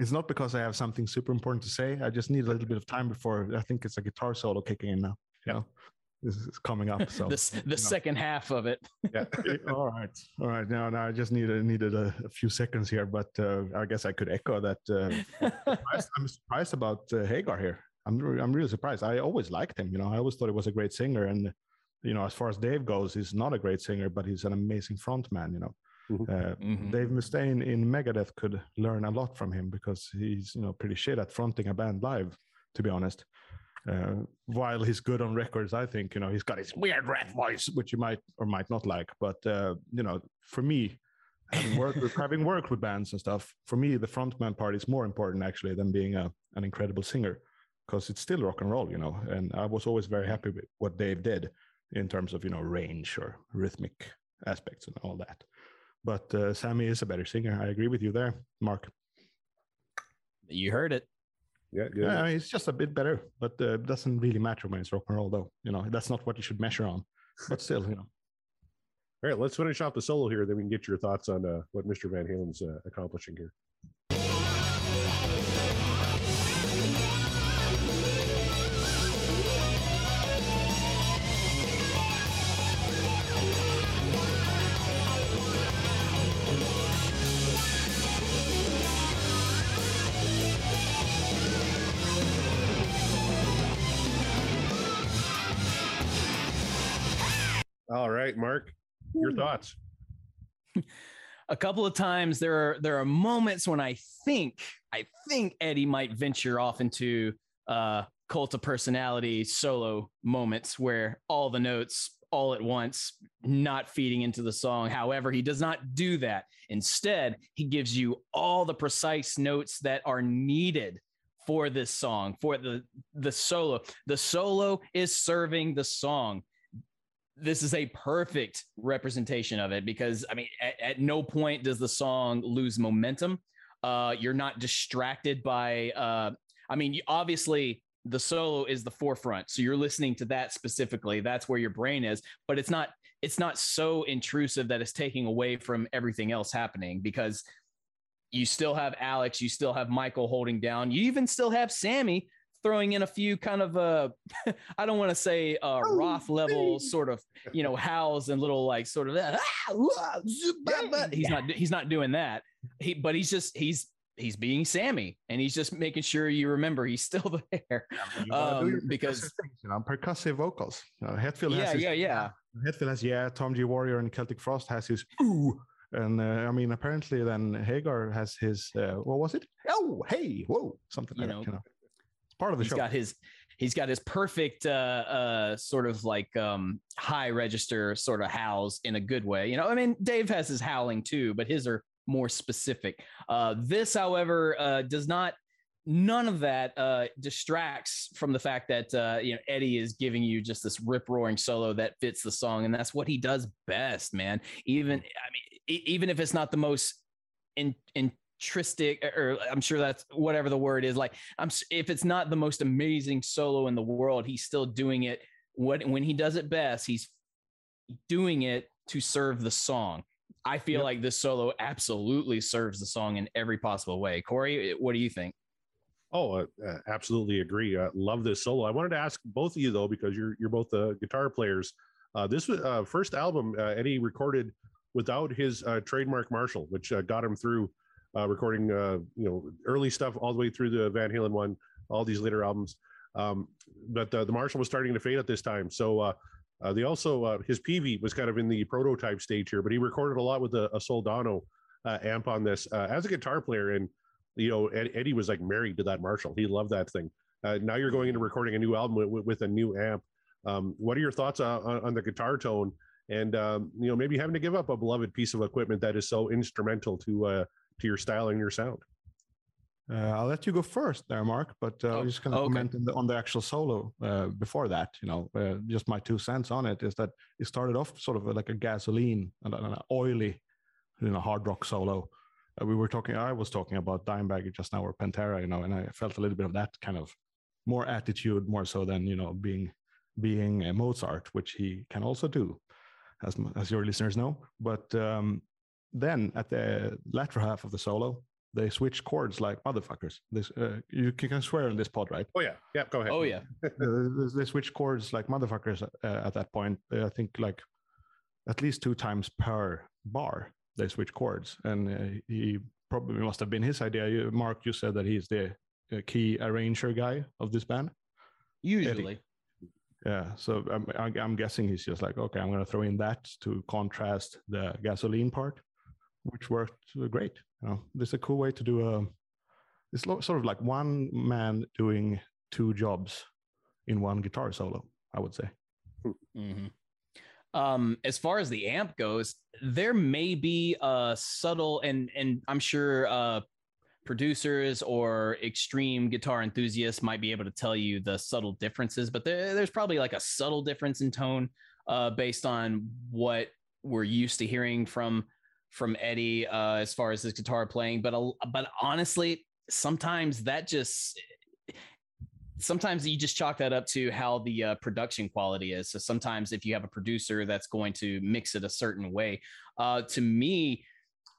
It's not because I have something super important to say. I just need a little bit of time before I think it's a guitar solo kicking in now. You know, this is coming up. So this the know. second half of it. Yeah. all right, all right. Now, now I just needed needed a, a few seconds here, but uh, I guess I could echo that. Uh, surprised- I'm surprised about uh, Hagar here. I'm re- I'm really surprised. I always liked him. You know, I always thought he was a great singer, and you know, as far as Dave goes, he's not a great singer, but he's an amazing front man. You know. Uh, Mhm. Dave Mustaine in Megadeth could learn a lot from him because he's you know pretty shit at fronting a band live, to be honest. Uh, while he's good on records, I think you know he's got his weird red voice, which you might or might not like. But uh, you know, for me, having worked with having worked with bands and stuff, for me, the frontman part is more important actually than being a, an incredible singer, because it's still rock and roll, you know. And I was always very happy with what Dave did in terms of you know range or rhythmic aspects and all that. But uh, Sammy is a better singer. I agree with you there, Mark. You heard it. Yeah, good. Yeah, he's just a bit better, but uh, doesn't really matter when it's rock and roll, though. You know, that's not what you should measure on. But still, you know, All right, let's finish off the solo here. Then we can get your thoughts on uh, what Mr. Van Halen's uh, accomplishing here. Right, Mark, your thoughts. a couple of times there are there are moments when I think I think Eddie might venture off into uh cult of personality solo moments where all the notes all at once not feeding into the song. However he does not do that. Instead he gives you all the precise notes that are needed for this song for the the solo. The solo is serving the song this is a perfect representation of it because I mean, at, at no point does the song lose momentum. Uh, you're not distracted by. Uh, I mean, obviously the solo is the forefront, so you're listening to that specifically. That's where your brain is, but it's not. It's not so intrusive that it's taking away from everything else happening because you still have Alex, you still have Michael holding down, you even still have Sammy throwing in a few kind of uh I don't want to say uh Roth level sort of you know howls and little like sort of ah, ah, zoop, bah, bah. he's not he's not doing that he but he's just he's he's being Sammy and he's just making sure you remember he's still there You gotta do your um, because percussive you know, percussive vocals. You know, Hetfield yeah has his, yeah yeah Hetfield has yeah. Tom G Warrior and Celtic Frost has his ooh, and uh, I mean apparently then Hagar has his uh, what was it? Oh hey whoa something You like know, that. You know, it's part of the he's show. got his he's got his perfect uh uh sort of like um high register sort of howls in a good way you know? I mean dave has his howling too but his are more specific. Uh this however uh does not none of that uh distracts from the fact that uh you know eddie is giving you just this rip roaring solo that fits the song and that's what he does best man. Even i mean even if it's not the most in, in, tristic or i'm sure that's whatever the word is like i'm if it's not the most amazing solo in the world he's still doing it what when he does it best he's doing it to serve the song i feel Yep. like this solo absolutely serves the song in every possible way corey what do you think Oh, uh, uh, absolutely agree. Uh, love this solo. I wanted to ask both of you though, because you're you're both uh, guitar players. Uh, this was uh, first album uh, Eddie recorded without his uh, trademark Marshall, which uh, got him through uh, recording uh, you know early stuff all the way through the Van Halen one, all these later albums. Um, but uh, the Marshall was starting to fade at this time, so. Uh, uh, they also uh, his Peavey was kind of in the prototype stage here, but he recorded a lot with a, a Soldano amp on this as a guitar player. And you know, Ed, Eddie was like married to that Marshall. He loved that thing. Now you're going into recording a new album with, with a new amp. Um, what are your thoughts on, on the guitar tone? And um, you know, maybe having to give up a beloved piece of equipment that is so instrumental to uh, to your style and your sound. Uh, I'll let you go first there, Mark. But uh, Oh, I'm just going to okay. comment on the, on the actual solo uh, before that. You know, uh, just my two cents on it is that it started off sort of like a gasoline and an oily, you know, hard rock solo. Uh, we were talking. I was talking about Dimebag just now or Pantera. You know, and I felt a little bit of that kind of more attitude, more so than you know being being a Mozart, which he can also do, as as your listeners know. But um, then at the latter half of the solo, they switch chords like motherfuckers. This uh, you can can swear on this pod, right? Oh yeah, yeah. Go ahead. oh yeah they- they switch chords like motherfuckers uh, at that point. Uh, I think like at least two times per bar they switch chords, and uh, he probably must have been his idea. You, Mark, you said that he's the uh, key arranger guy of this band. usually Yeah, so I'm, I'm I'm guessing he's just like, okay, I'm going to throw in that to contrast the gasoline part, which worked great. You know, this is a cool way to do a. It's sort of like one man doing two jobs in one guitar solo. I would say. Mhm. Um, as far as the amp goes, there may be a subtle and and I'm sure uh, producers or extreme guitar enthusiasts might be able to tell you the subtle differences, but there, there's probably like a subtle difference in tone uh, based on what we're used to hearing from from Eddie uh, as far as his guitar playing. But a, but honestly, sometimes that just sometimes you just chalk that up to how the uh, production quality is. So sometimes if you have a producer that's going to mix it a certain way, uh, to me,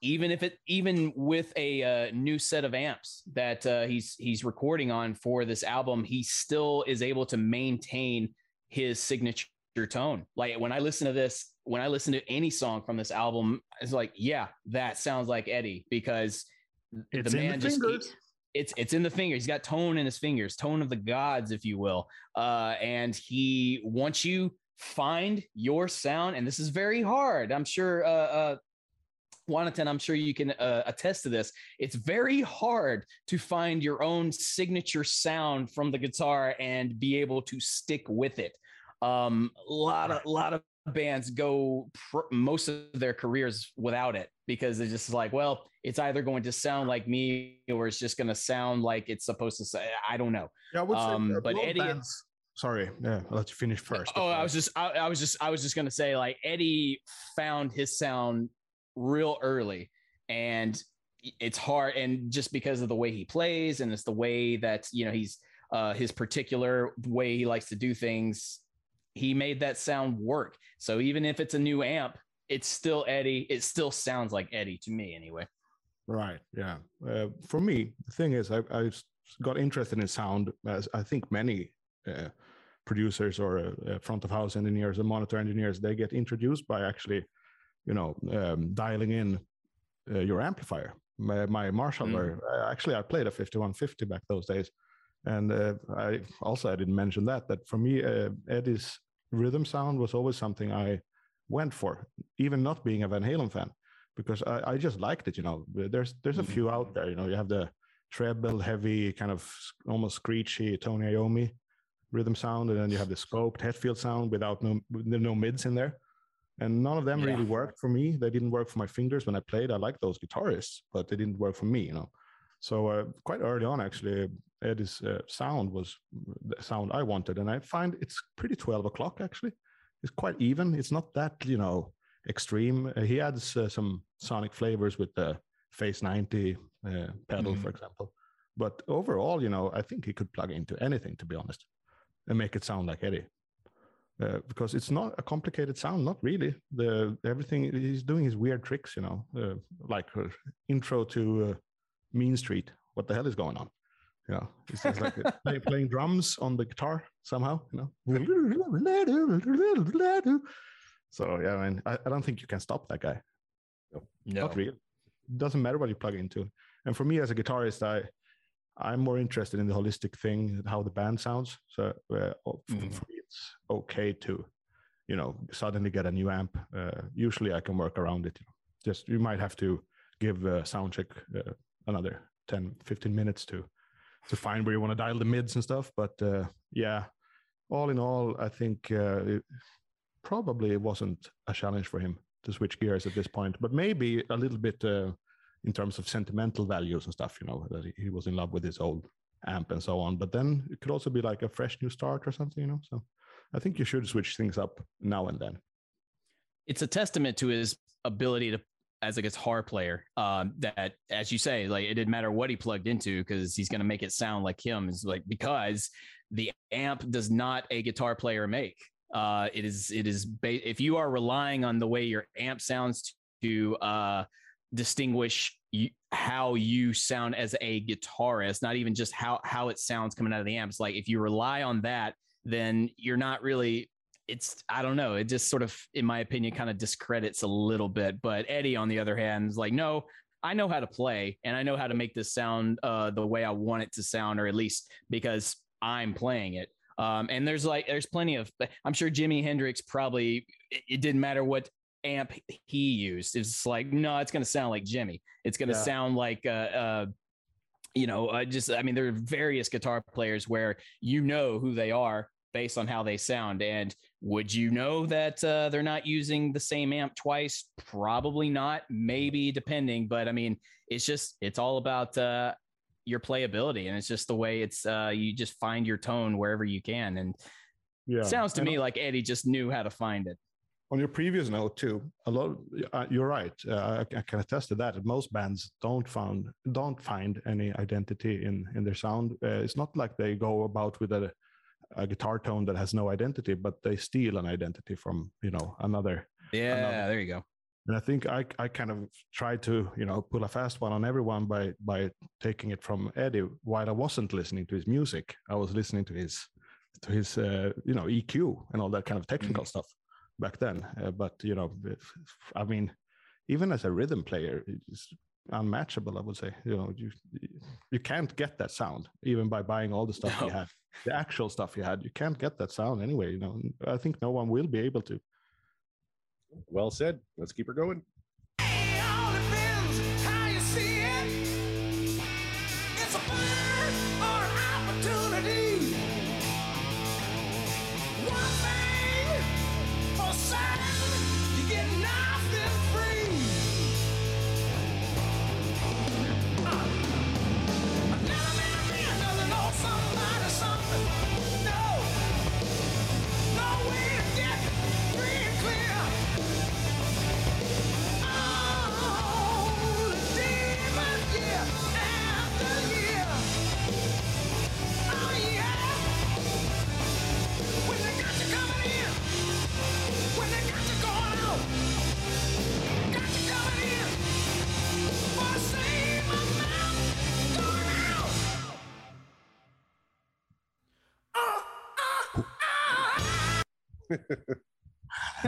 even if it even with a uh, new set of amps that uh, he's he's recording on for this album, he still is able to maintain his signature tone. Like when I listen to this, when I listen to any song from this album, it's like, yeah, that sounds like Eddie because It's the in the man just fingers. he- it's it's in the fingers. He's got tone in his fingers, tone of the gods, if you will. Uh, and he wants you find your sound, and this is very hard. I'm sure, uh, uh, Jonatan, I'm sure you can uh, attest to this. It's very hard to find your own signature sound from the guitar and be able to stick with it. Um, a lot of lot of bands go pr- most of their careers without it because it's just like, well, it's either going to sound like me or it's just going to sound like it's supposed to say. I don't know. Yeah, Um, but Eddie- bands- Sorry, yeah, I'll let you finish first. Oh, I was just, I, I was just, I was just gonna say, like Eddie found his sound real early, and it's hard, and just because of the way he plays, and it's the way that you know he's uh, his particular way he likes to do things, he made that sound work. So even if it's a new amp, it's still Eddie. It still sounds like Eddie to me, anyway. Right. Yeah. Uh, for me, the thing is, I, I got interested in sound as I think many uh, producers or uh, uh, front of house engineers and monitor engineers they get introduced by actually, you know, um, dialing in uh, your amplifier. My, my Marshall, Mm. uh, actually, I played a 5150 back those days, and uh, I also I didn't mention that that for me, uh, Eddie's rhythm sound was always something I went for, even not being a Van Halen fan because I, I just liked it. You know, there's there's a few out there. You know, you have the treble heavy kind of almost screechy Tony Iommi rhythm sound, and then you have the scooped Hetfield sound without no no mids in there. And none of them really worked for me. They didn't work for my fingers when I played. I like those guitarists, but they didn't work for me. You know, so uh, quite early on, actually, Eddie's uh, sound was the sound I wanted, and I find it's pretty twelve o'clock. Actually, it's quite even. It's not that you know extreme. Uh, he adds uh, some sonic flavors with the Phase 90 uh, pedal, for example. But overall, you know, I think he could plug into anything, to be honest, and make it sound like Eddie. Uh, because it's not a complicated sound, not really. The everything he's doing is weird tricks, you know, uh, like uh, intro to uh, Mean Street. What the hell is going on? Yeah, it's just like play, playing drums on the guitar somehow, you know. So yeah, I mean, I, I don't think you can stop that guy. No. Not really. Doesn't matter what you plug into. And for me as a guitarist, I I'm more interested in the holistic thing, how the band sounds. So uh, for, Mhm. for me, it's okay to, you know, suddenly get a new amp. Uh, usually, I can work around it. Just you might have to give a sound check uh, another 10, 15 minutes to to find where you want to dial the mids and stuff. But uh, yeah, all in all, I think uh, it probably it wasn't a challenge for him to switch gears at this point, but maybe a little bit uh, in terms of sentimental values and stuff, you know, that he- he was in love with his old amp and so on. But then it could also be like a fresh new start or something, you know. So I think you should switch things up now and then. it's a testament to his ability to as a guitar player um, that as you say like it didn't matter what he plugged into because he's going to make it sound like him is like because the amp does not a guitar player make. Uh, it is it is ba- if you are relying on the way your amp sounds to uh, distinguish how you sound as a guitarist not even just how how it sounds coming out of the amp it's like if you rely on that then you're not really it's I don't know. It just sort of, in my opinion, kind of discredits a little bit. But Eddie, on the other hand, is like, no, I know how to play and I know how to make this sound uh, the way I want it to sound, or at least because I'm playing it. Um, and there's like, there's plenty of. I'm sure Jimi Hendrix probably. It, it didn't matter what amp he used. It's like, no, it's going to sound like Jimi. It's going to Yeah. sound like. Uh, uh, you know, uh, just I mean, there are various guitar players where you know who they are based on how they sound. And would you know that uh, they're not using the same amp twice? Probably not. Maybe depending, but I mean, it's just it's all about uh, your playability, and it's just the way it's. Uh, you just find your tone wherever you can, and Yeah. sounds to And me like Eddie just knew how to find it. on your previous note too a lot uh, you're right uh, I, I can attest to that most bands don't found don't find any identity in in their sound uh, it's not like they go about with a, a guitar tone that has no identity but they steal an identity from you know another Yeah, Another- there you go. and i think i i kind of tried to you know pull a fast one on everyone by by taking it from eddie while i wasn't listening to his music. I was listening to his to his uh, you know eq and all that kind of technical stuff back then. Uh, but you know i mean even as a rhythm player it's unmatchable i would say. You know you you can't get that sound even by buying all the stuff you had. The actual stuff you had you can't get that sound anyway you know. I think no one will be able to. Well said. Let's keep her going.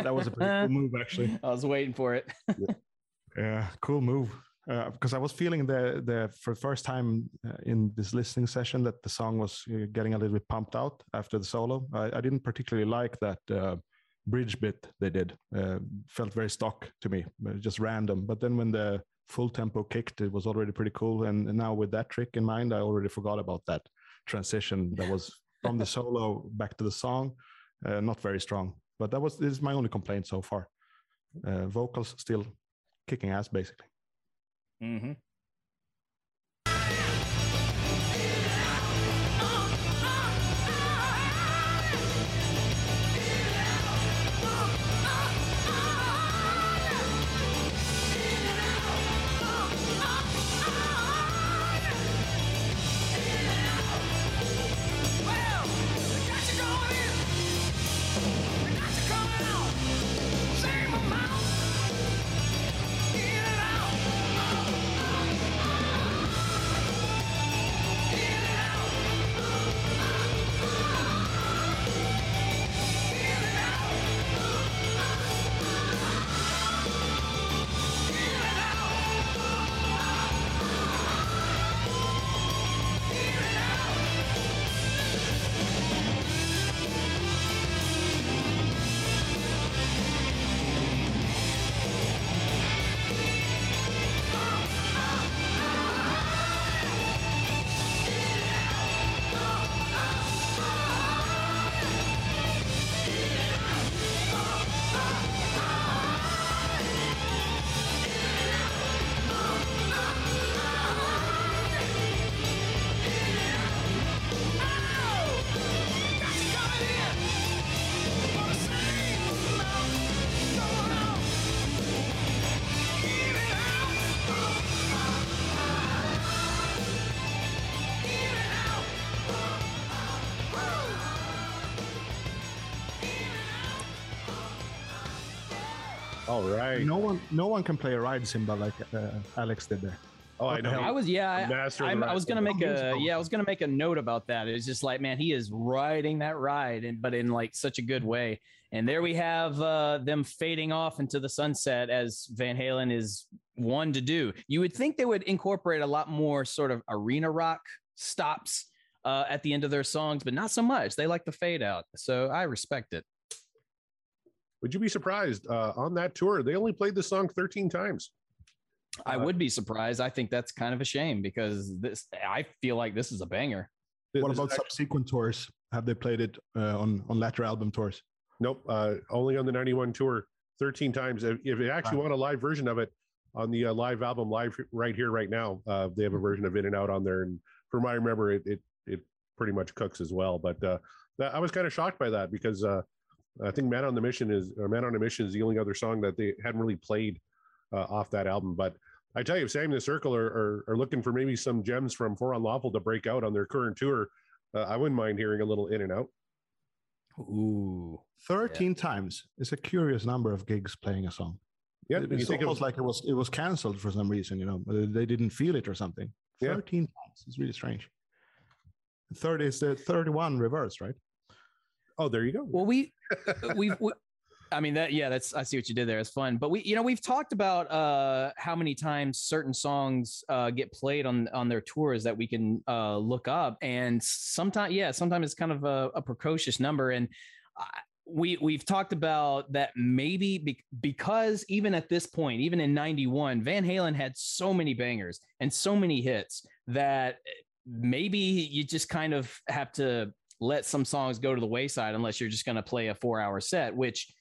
That was a pretty cool move actually I was waiting for it. Yeah, cool move. Uh, because I was feeling the the for the first time uh, in this listening session that the song was uh, getting a little bit pumped out after the solo. I, I didn't particularly like that uh, bridge bit they did. Uh, felt very stock to me, uh, just random. But then when the full tempo kicked, it was already pretty cool. And, and now with that trick in mind, I already forgot about that transition that was from the solo back to the song. Uh, not very strong, but that was this is my only complaint so far. Uh, vocals still kicking ass basically. Mm-hmm. All right. No one, no one can play a ride cymbal like uh, Alex did there. Oh, I What the know. I was yeah. I, the I'm- I was gonna make a yeah. I was gonna make a note about that. It's just like man, he is riding that ride, and but in like such a good way. And there we have uh, them fading off into the sunset as Van Halen is one to do. You would think they would incorporate a lot more sort of arena rock stops uh, at the end of their songs, but not so much. They like the fade out, so I respect it. Would you be surprised? Uh, on that tour, they only played the song 13 times. I Uh, would be surprised. I think that's kind of a shame because this. I feel like this is a banger. What about act- subsequent tours? Have they played it uh, on on latter album tours? Nope. Uh, only on the 91 tour, 13 times. If, if you actually want a live version of it on the uh, live album, live right here, right now, uh, they have a version of In and Out on there. And from what I remember, it, it, it pretty much cooks as well. But uh, that, I was kind of shocked by that because uh, I think Man on the Mission is, or Man on a Mission is the only other song that they hadn't really played uh, off that album. But I tell you, if Sam and the Circle are, are, are looking for maybe some gems from For Unlawful to break out on their current tour, uh, I wouldn't mind hearing a little In and Out. Ooh, 13 times is a curious number of gigs playing a song. Yeah, It- you it's think of- almost like it was it was canceled for some reason. You know, Uh, they didn't feel it or something. Yeah. 13 times is really strange. Third is the 31 reverse, right? Oh, there you go. Well, we we've we, I mean that yeah, that's I see what you did there. It's fun. But we you know, we've talked about uh how many times certain songs uh get played on on their tours that we can uh look up and sometimes yeah, sometimes it's kind of a, a precocious number and I, we we've talked about that maybe be, because even at this point, even in 91, Van Halen had so many bangers and so many hits that maybe you just kind of have to let some songs go to the wayside unless you're just going to play a 4-hour set, which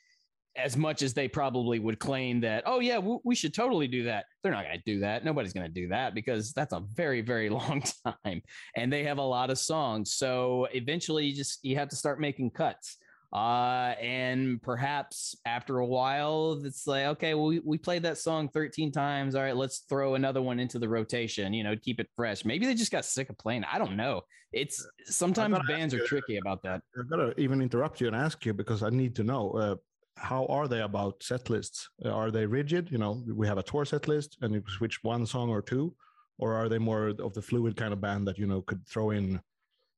as much as they probably would claim that, oh yeah, w- we should totally do that. They're not going to do that. Nobody's going to do that because that's a very, very long time, and they have a lot of songs. So eventually, you just you have to start making cuts. Uh, and perhaps after a while, it's like, okay, well, we, we played that song 13 times. All right, let's throw another one into the rotation, you know, keep it fresh. Maybe they just got sick of playing. I don't know. It's sometimes bands ask are tricky about that. I've got to even interrupt you and ask you because I need to know uh, how are they about set lists? Uh, Are they rigid? You know, we have a tour set list and you switch one song or two, or are they more of the fluid kind of band that you know could throw in,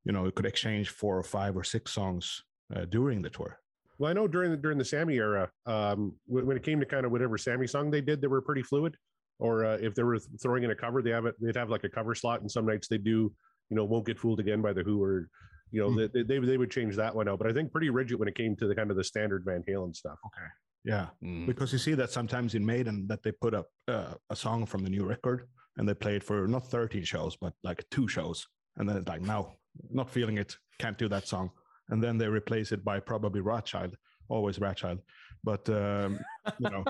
you know, could exchange four or five or six songs uh, during the tour? Well, I know during the during the Sammy era, um, when, when it came to kind of whatever Sammy song they did, they were pretty fluid. Or uh, if they were throwing in a cover, they have it. They'd have like a cover slot, and some nights they do, you know, won't get fooled again by the Who, or you know, Hmm. they, they they would change that one out. But I think pretty rigid when it came to the kind of the standard Van Halen stuff. Okay. Yeah, Mm. because you see that sometimes in Maiden that they put up uh, a song from the new record and they play it for not 13 shows but like two shows, and then it's like no, not feeling it, can't do that song, and then they replace it by probably Wrathchild, always Wrathchild, but um, you know.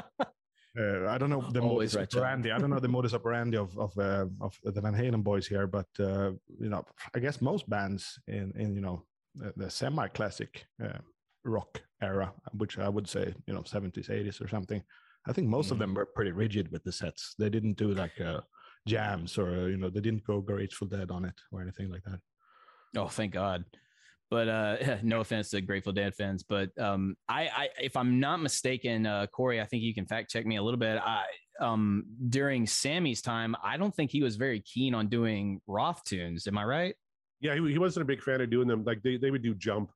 Uh, I don't know the Always modus operandi. I don't know the modus operandi of of uh, of the Van Halen boys here, but uh, you know, I guess most bands in in you know the, the semi classic uh, rock era, which I would say, you know, 70s, 80s or something. I think most of them were pretty rigid with the sets. They didn't do like uh, jams or, you know, they didn't go Grateful Dead on it or anything like that. Oh, thank God. But uh, no offense to Grateful Dead fans, but um, I, I, if I'm not mistaken, uh, Corey, I think you can fact check me a little bit. I, um, during Sammy's time, I don't think he was very keen on doing Roth tunes. Am I right? Yeah, he, he wasn't a big fan of doing them. Like they, they would do Jump,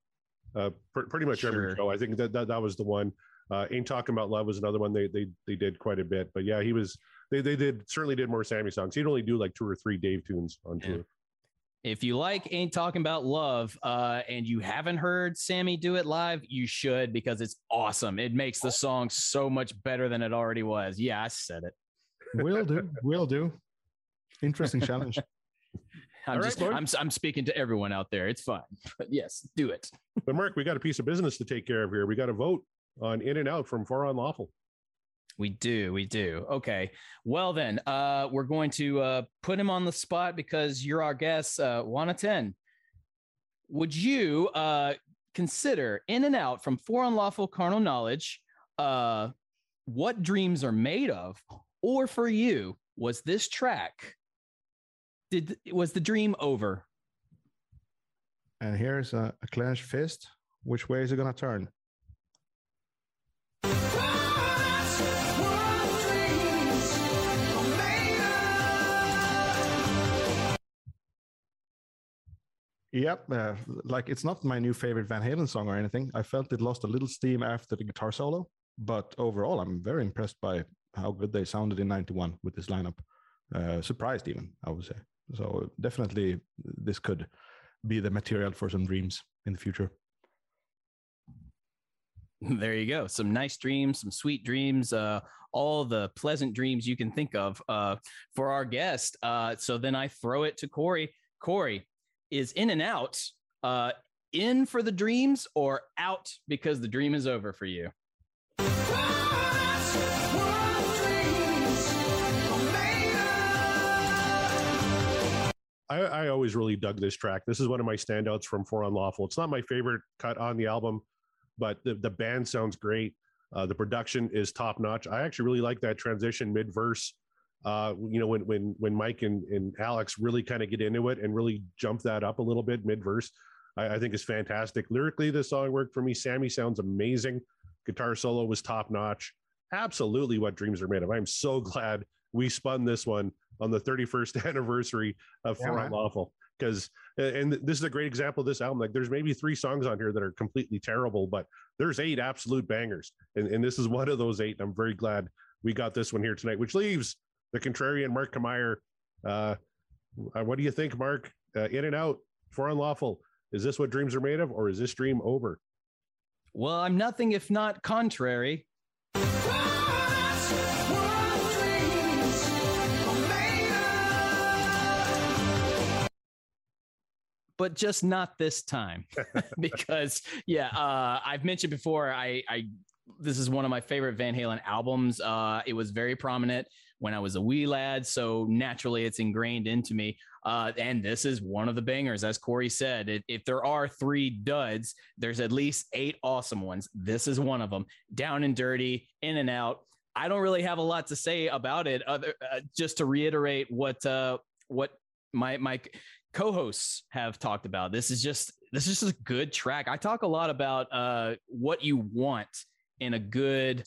uh, pr- pretty much every show. I think that, that that was the one. Uh, Ain't talking about love was another one they they they did quite a bit. But yeah, he was they they did certainly did more Sammy songs. He'd only do like two or three Dave tunes on Yeah. tour. If you like Ain't Talking About Love uh, and you haven't heard Sammy do it live, you should because it's awesome. It makes the song so much better than it already was. Yeah, I said it. Will do. Will do. Interesting challenge. I'm All right, just I'm I'm speaking to everyone out there. It's fine. But yes, do it. But Mark, we got a piece of business to take care of here. We got a vote on In and Out from For Unlawful. We do, we do. Okay. Well then, uh, we're going to uh, put him on the spot because you're our guest. Uh, one of ten. Would you uh, consider in and out from for unlawful carnal knowledge? Uh, what dreams are made of, or for you was this track? Did was the dream over? And here's a, a clenched fist. Which way is it going to turn? Yep, uh, like it's not my new favorite Van Halen song or anything. I felt it lost a little steam after the guitar solo, but overall, I'm very impressed by how good they sounded in '91 with this lineup. Uh, surprised, even I would say. So definitely, this could be the material for some dreams in the future. There you go. Some nice dreams, some sweet dreams, uh, all the pleasant dreams you can think of uh, for our guest. Uh, so then I throw it to Corey. Corey is in and out, uh, in for the dreams or out because the dream is over for you. I, I always really dug this track. This is one of my standouts from For Unlawful. It's not my favorite cut on the album, but the, the band sounds great. Uh, the production is top notch. I actually really like that transition mid verse. Uh, you know, when when when Mike and, and Alex really kind of get into it and really jump that up a little bit mid verse, I, I think is fantastic. Lyrically, this song worked for me. Sammy sounds amazing. Guitar solo was top notch. Absolutely, what dreams are made of. I'm so glad we spun this one on the 31st anniversary of Yeah, For man. Unlawful because and this is a great example of this album like there's maybe three songs on here that are completely terrible but there's eight absolute bangers and, and this is one of those eight and i'm very glad we got this one here tonight which leaves the contrarian mark Kameyer. uh uh, what do you think mark uh, in and out for unlawful is this what dreams are made of or is this dream over Well, I'm nothing if not contrary. but just not this time because yeah uh i've mentioned before i i this is one of my favorite van halen albums uh it was very prominent when i was a wee lad so naturally it's ingrained into me uh and this is one of the bangers as corey said if there are three duds there's at least eight awesome ones this is one of them down and dirty in and out i don't really have a lot to say about it other uh, just to reiterate what uh what my my co-hosts have talked about. This is just this is just a good track. I talk a lot about uh what you want in a good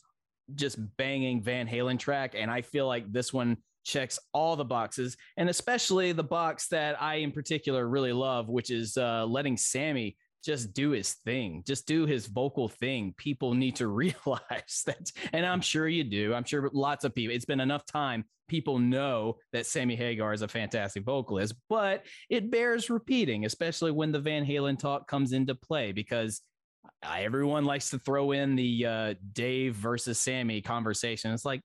just banging Van Halen track and I feel like this one checks all the boxes and especially the box that I in particular really love which is uh letting Sammy just do his thing, just do his vocal thing. People need to realize that, and I'm sure you do. I'm sure lots of people, it's been enough time. People know that Sammy Hagar is a fantastic vocalist, but it bears repeating, especially when the Van Halen talk comes into play, because everyone likes to throw in the uh, Dave versus Sammy conversation. It's like,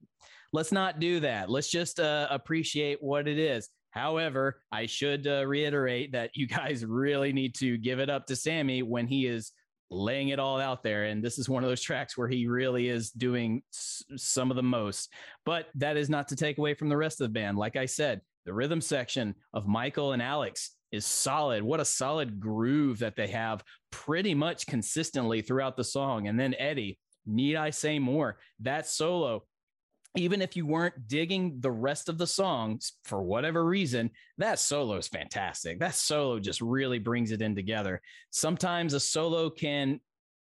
let's not do that. Let's just uh, appreciate what it is. However, I should uh, reiterate that you guys really need to give it up to Sammy when he is laying it all out there. And this is one of those tracks where he really is doing s- some of the most. But that is not to take away from the rest of the band. Like I said, the rhythm section of Michael and Alex is solid. What a solid groove that they have pretty much consistently throughout the song. And then Eddie, need I say more? That solo even if you weren't digging the rest of the songs for whatever reason, that solo is fantastic. That solo just really brings it in together. Sometimes a solo can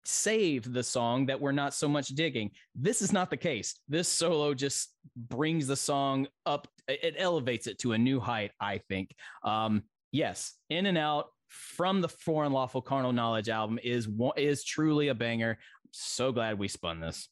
save the song that we're not so much digging. This is not the case. This solo just brings the song up, it elevates it to a new height, I think. Um, yes, In and Out from the For Unlawful Carnal Knowledge album is is truly a banger. So glad we spun this.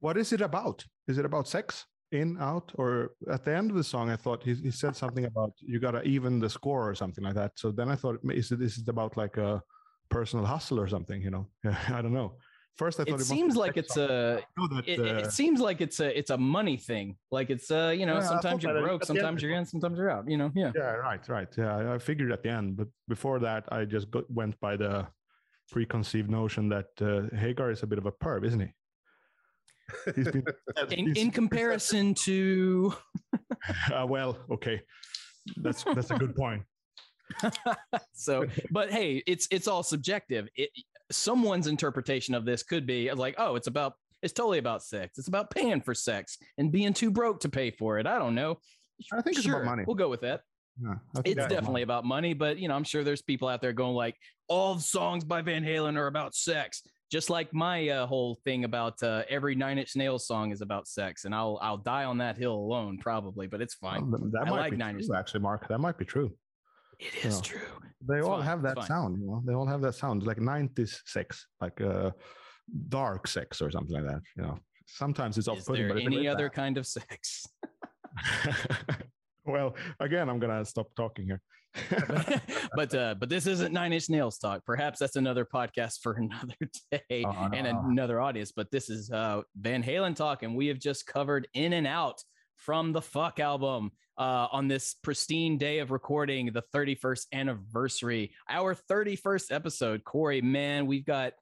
What is it about? Is it about sex? In, out, or at the end of the song, I thought he, he said something about you got to even the score or something like that. So then I thought, is it, is it about like a personal hustle or something? You know, I don't know. First, I thought it must seems like it's song. a I know that, it, uh, it seems like it's a it's a money thing like it's uh you know Yeah, sometimes you're broke at the end sometimes you're in sometimes you're out you know yeah Yeah, right, right. Yeah, I- I figured at the end, but before that, I just got, went by the preconceived notion that uh, Hagar is a bit of a perv, isn't he? He's been, in, he's- in comparison to uh, well, okay, that's that's a good point. so but hey it's it's all subjective it someone's interpretation of this could be like oh it's about it's totally about sex it's about paying for sex and being too broke to pay for it i don't know I think it's about money. we'll go with that Yeah, it's definitely about money, but you know, I'm sure there's people out there going like, all songs by Van Halen are about sex, just like my uh, whole thing about uh, every Nine Inch Nails song is about sex, and I'll I'll die on that hill alone probably, but it's fine. Well, that I might like be Nine Inch. actually, Mark. That might be true. It is know. true. They It's all fine, have that sound, you know. They all have that sound, like '90s sex, like uh, dark sex or something like that. You know, sometimes it's off-putting, Is there any other kind of sex? well, again, I'm gonna stop talking here. but uh, but this isn't Nine Inch Nails talk. Perhaps that's another podcast for another day Oh, and another audience. But this is uh, Van Halen talk, and we have just covered In and Out from the Fuck album uh, on this pristine day of recording, the 31st anniversary, our 31st episode. Corey, man, we've got.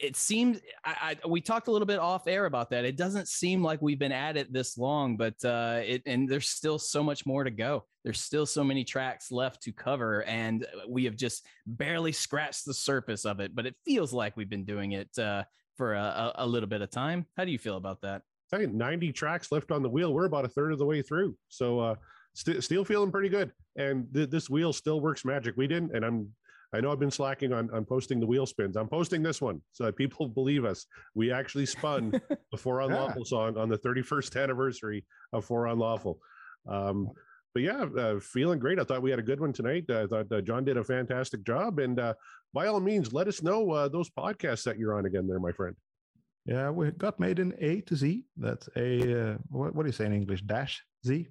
It seemed I, I we talked a little bit off air about that. It doesn't seem like we've been at it this long, but uh, it and there's still so much more to go. There's still so many tracks left to cover, and we have just barely scratched the surface of it. But it feels like we've been doing it uh, for a, a little bit of time. How do you feel about that? You, 90 tracks left on the wheel. We're about a third of the way through. So uh st- still feeling pretty good. And th- this wheel still works magic. We didn't, and I'm I know I've been slacking on, on posting the wheel spins. I'm posting this one so that people believe us. We actually spun the For Unlawful song on the 31st anniversary of For Unlawful. Um, but yeah, uh, feeling great. I thought we had a good one tonight. I thought uh, John did a fantastic job. And uh, by all means, let us know uh, those podcasts that you're on again, there, my friend. Yeah, we got Maiden A to Z. That's a uh, what, what do you say in English? Dash Z.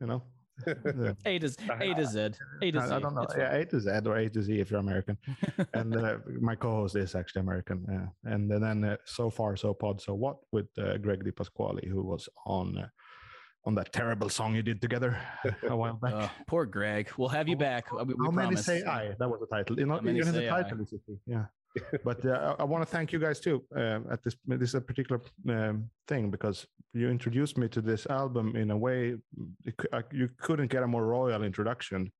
You know, Yeah. A to A to Z. A to Z. I, I don't know. It's Yeah, fine. A to Z or A to Z if you're American. and uh, my co-host is actually American. Yeah. And then uh, so far so pod so what with uh, Greg Di Pasquale who was on uh, on that terrible song you did together a while back. Oh, poor Greg. We'll have you back. We, we How many promise. say I? That was the title. You know, How many even the say I? title is yeah. But uh, I, I want to thank you guys too um, at this this is a particular um, thing because you introduced me to this album in a way you, cou- uh, you couldn't get a more royal introduction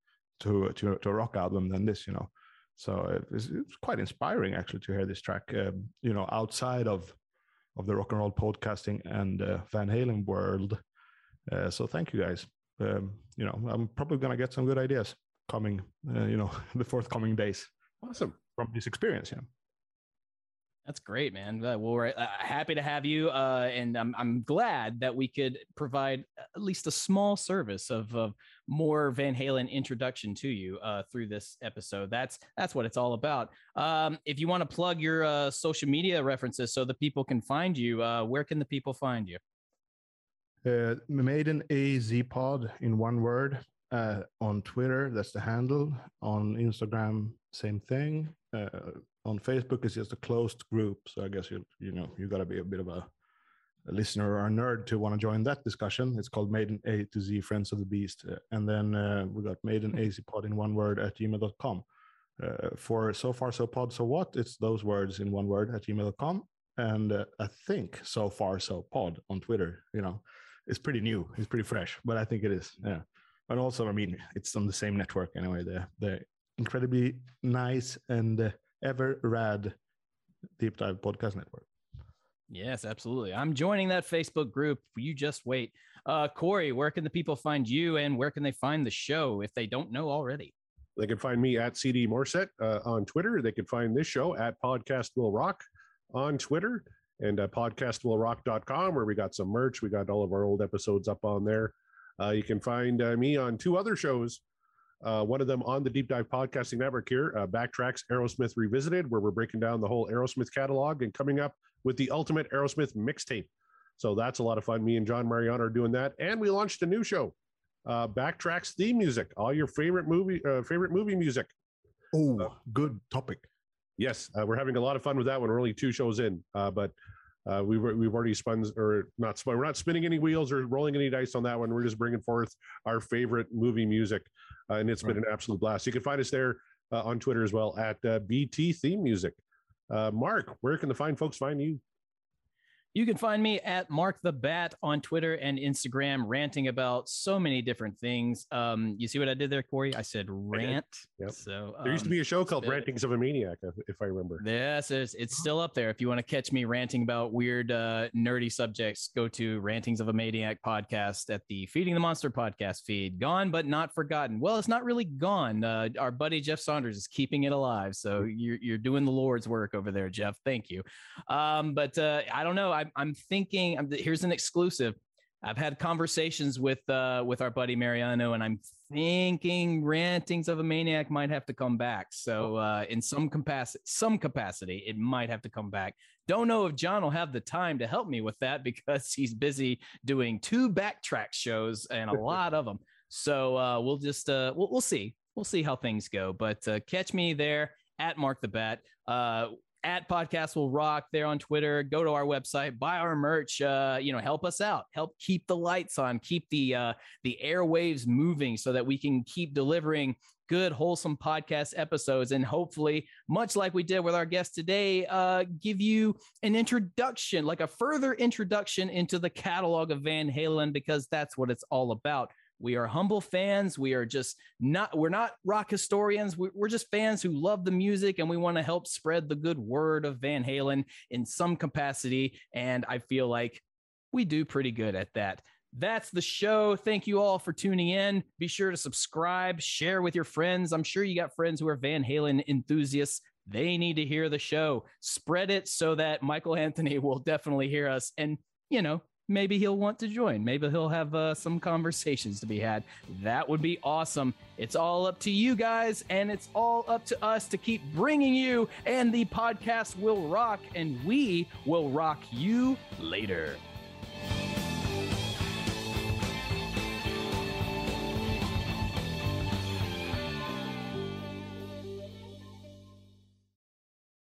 to to, to a rock album than this, you know. So it was, it's quite inspiring actually to hear this track, um, you know, outside of of the rock and roll podcasting and uh, Van Halen world. Uh, so thank you guys. Um, you know, I'm probably gonna get some good ideas coming, uh, you know, the forthcoming days Awesome. From this experience. Yeah. That's great, man. Uh, well, we're uh, happy to have you, uh, and I'm I'm glad that we could provide at least a small service of, of more Van Halen introduction to you uh, through this episode. That's that's what it's all about. Um, if you want to plug your uh, social media references so the people can find you, uh, where can the people find you? Uh, Maiden AZ Pod in one word uh, on Twitter. That's the handle. On Instagram, same thing. Uh, on Facebook, it's just a closed group. So I guess you you know you got to be a bit of a, a listener or a nerd to want to join that discussion. It's called Maiden A to Z Friends of the Beast, Uh, and then uh, we got Maiden AZ Pod in one word at gmail.com. Uh, for so far so pod so what it's those words in one word at gmail.com and uh, i think so far so pod on twitter you know it's pretty new it's pretty fresh but i think it is yeah and also i mean it's on the same network anyway the the incredibly nice and uh, ever rad deep dive podcast network Yes, absolutely. I'm joining that Facebook group. You just wait. Uh, Corey, where can the people find you, and where can they find the show if they don't know already? They can find me at CD Morset uh, on Twitter. They can find this show at Podcast Will Rock on Twitter and uh, podcastwillrock.com, where we got some merch. We got all of our old episodes up on there. Uh, you can find uh, me on two other shows. Uh, one of them on the Deep Dive Podcasting Network here, uh, Backtracks Aerosmith Revisited, where we're breaking down the whole Aerosmith catalog and coming up with the ultimate Aerosmith mixtape. So that's a lot of fun. Me and John Mariano are doing that. And we launched a new show, uh, Backtracks theme music, all your favorite movie, uh, favorite movie music. oh good topic Yes, uh, we're having a lot of fun with that one. We're only two shows in, uh, but uh, we've we've already spun or not spun. We're not spinning any wheels or rolling any dice on that one. We're just bringing forth our favorite movie music, uh, and it's been an absolute blast. You can find us there uh, on Twitter as well at uh, BT Theme Music. Uh, Mark, where can the fine folks find you? You can find me at Mark the Bat on Twitter and Instagram, ranting about so many different things. Um, you see what I did there, Corey? I said rant. Yep. So There used to um, be a show called Rantings of a Maniac, if- I remember. Yes, it's, it's still up there. If you want to catch me ranting about weird, uh, nerdy subjects, go to Rantings of a Maniac podcast at the Feeding the Monster podcast feed. Gone but not forgotten. Well, it's not really gone. Uh, our buddy Jeff Saunders is keeping it alive. So you're, you're doing the Lord's work over there, Jeff. Thank you. Um, but uh, I don't know. I'm, I'm thinking, I'm, here's an exclusive. I've had conversations with uh, with our buddy Mariano, and I'm thinking Rantings of a Maniac might have to come back. So uh, in some capacity, some capacity, it might have to come back. Don't know if John will have the time to help me with that because he's busy doing two backtrack shows and a lot of them. So uh, we'll just uh, we'll, we'll see. We'll see how things go. But uh, catch me there at Mark the Bat. At podcast will rock there on twitter. Go to our website buy our merch uh, you know help us out. Help keep the lights on keep the uh, the airwaves moving so that we can keep delivering good wholesome podcast episodes. And hopefully much like we did with our guest today uh, give you an introduction like a further introduction into the catalog of van halen because that's what it's all about we are humble fans. We are just not, we're not rock historians. We're just fans who love the music and we want to help spread the good word of Van Halen in some capacity. And I feel like we do pretty good at that. That's the show. Thank you all for tuning in. Be sure to subscribe, share with your friends. I'm sure you got friends who are Van Halen enthusiasts. They need to hear the show. Spread it so that Michael Anthony will definitely hear us. And, you know, maybe he'll want to join. Maybe he'll have uh, some conversations to be had. That would be awesome. It's all up to you guys, and it's all up to us to keep bringing you, and the podcast will rock, and we will rock you later.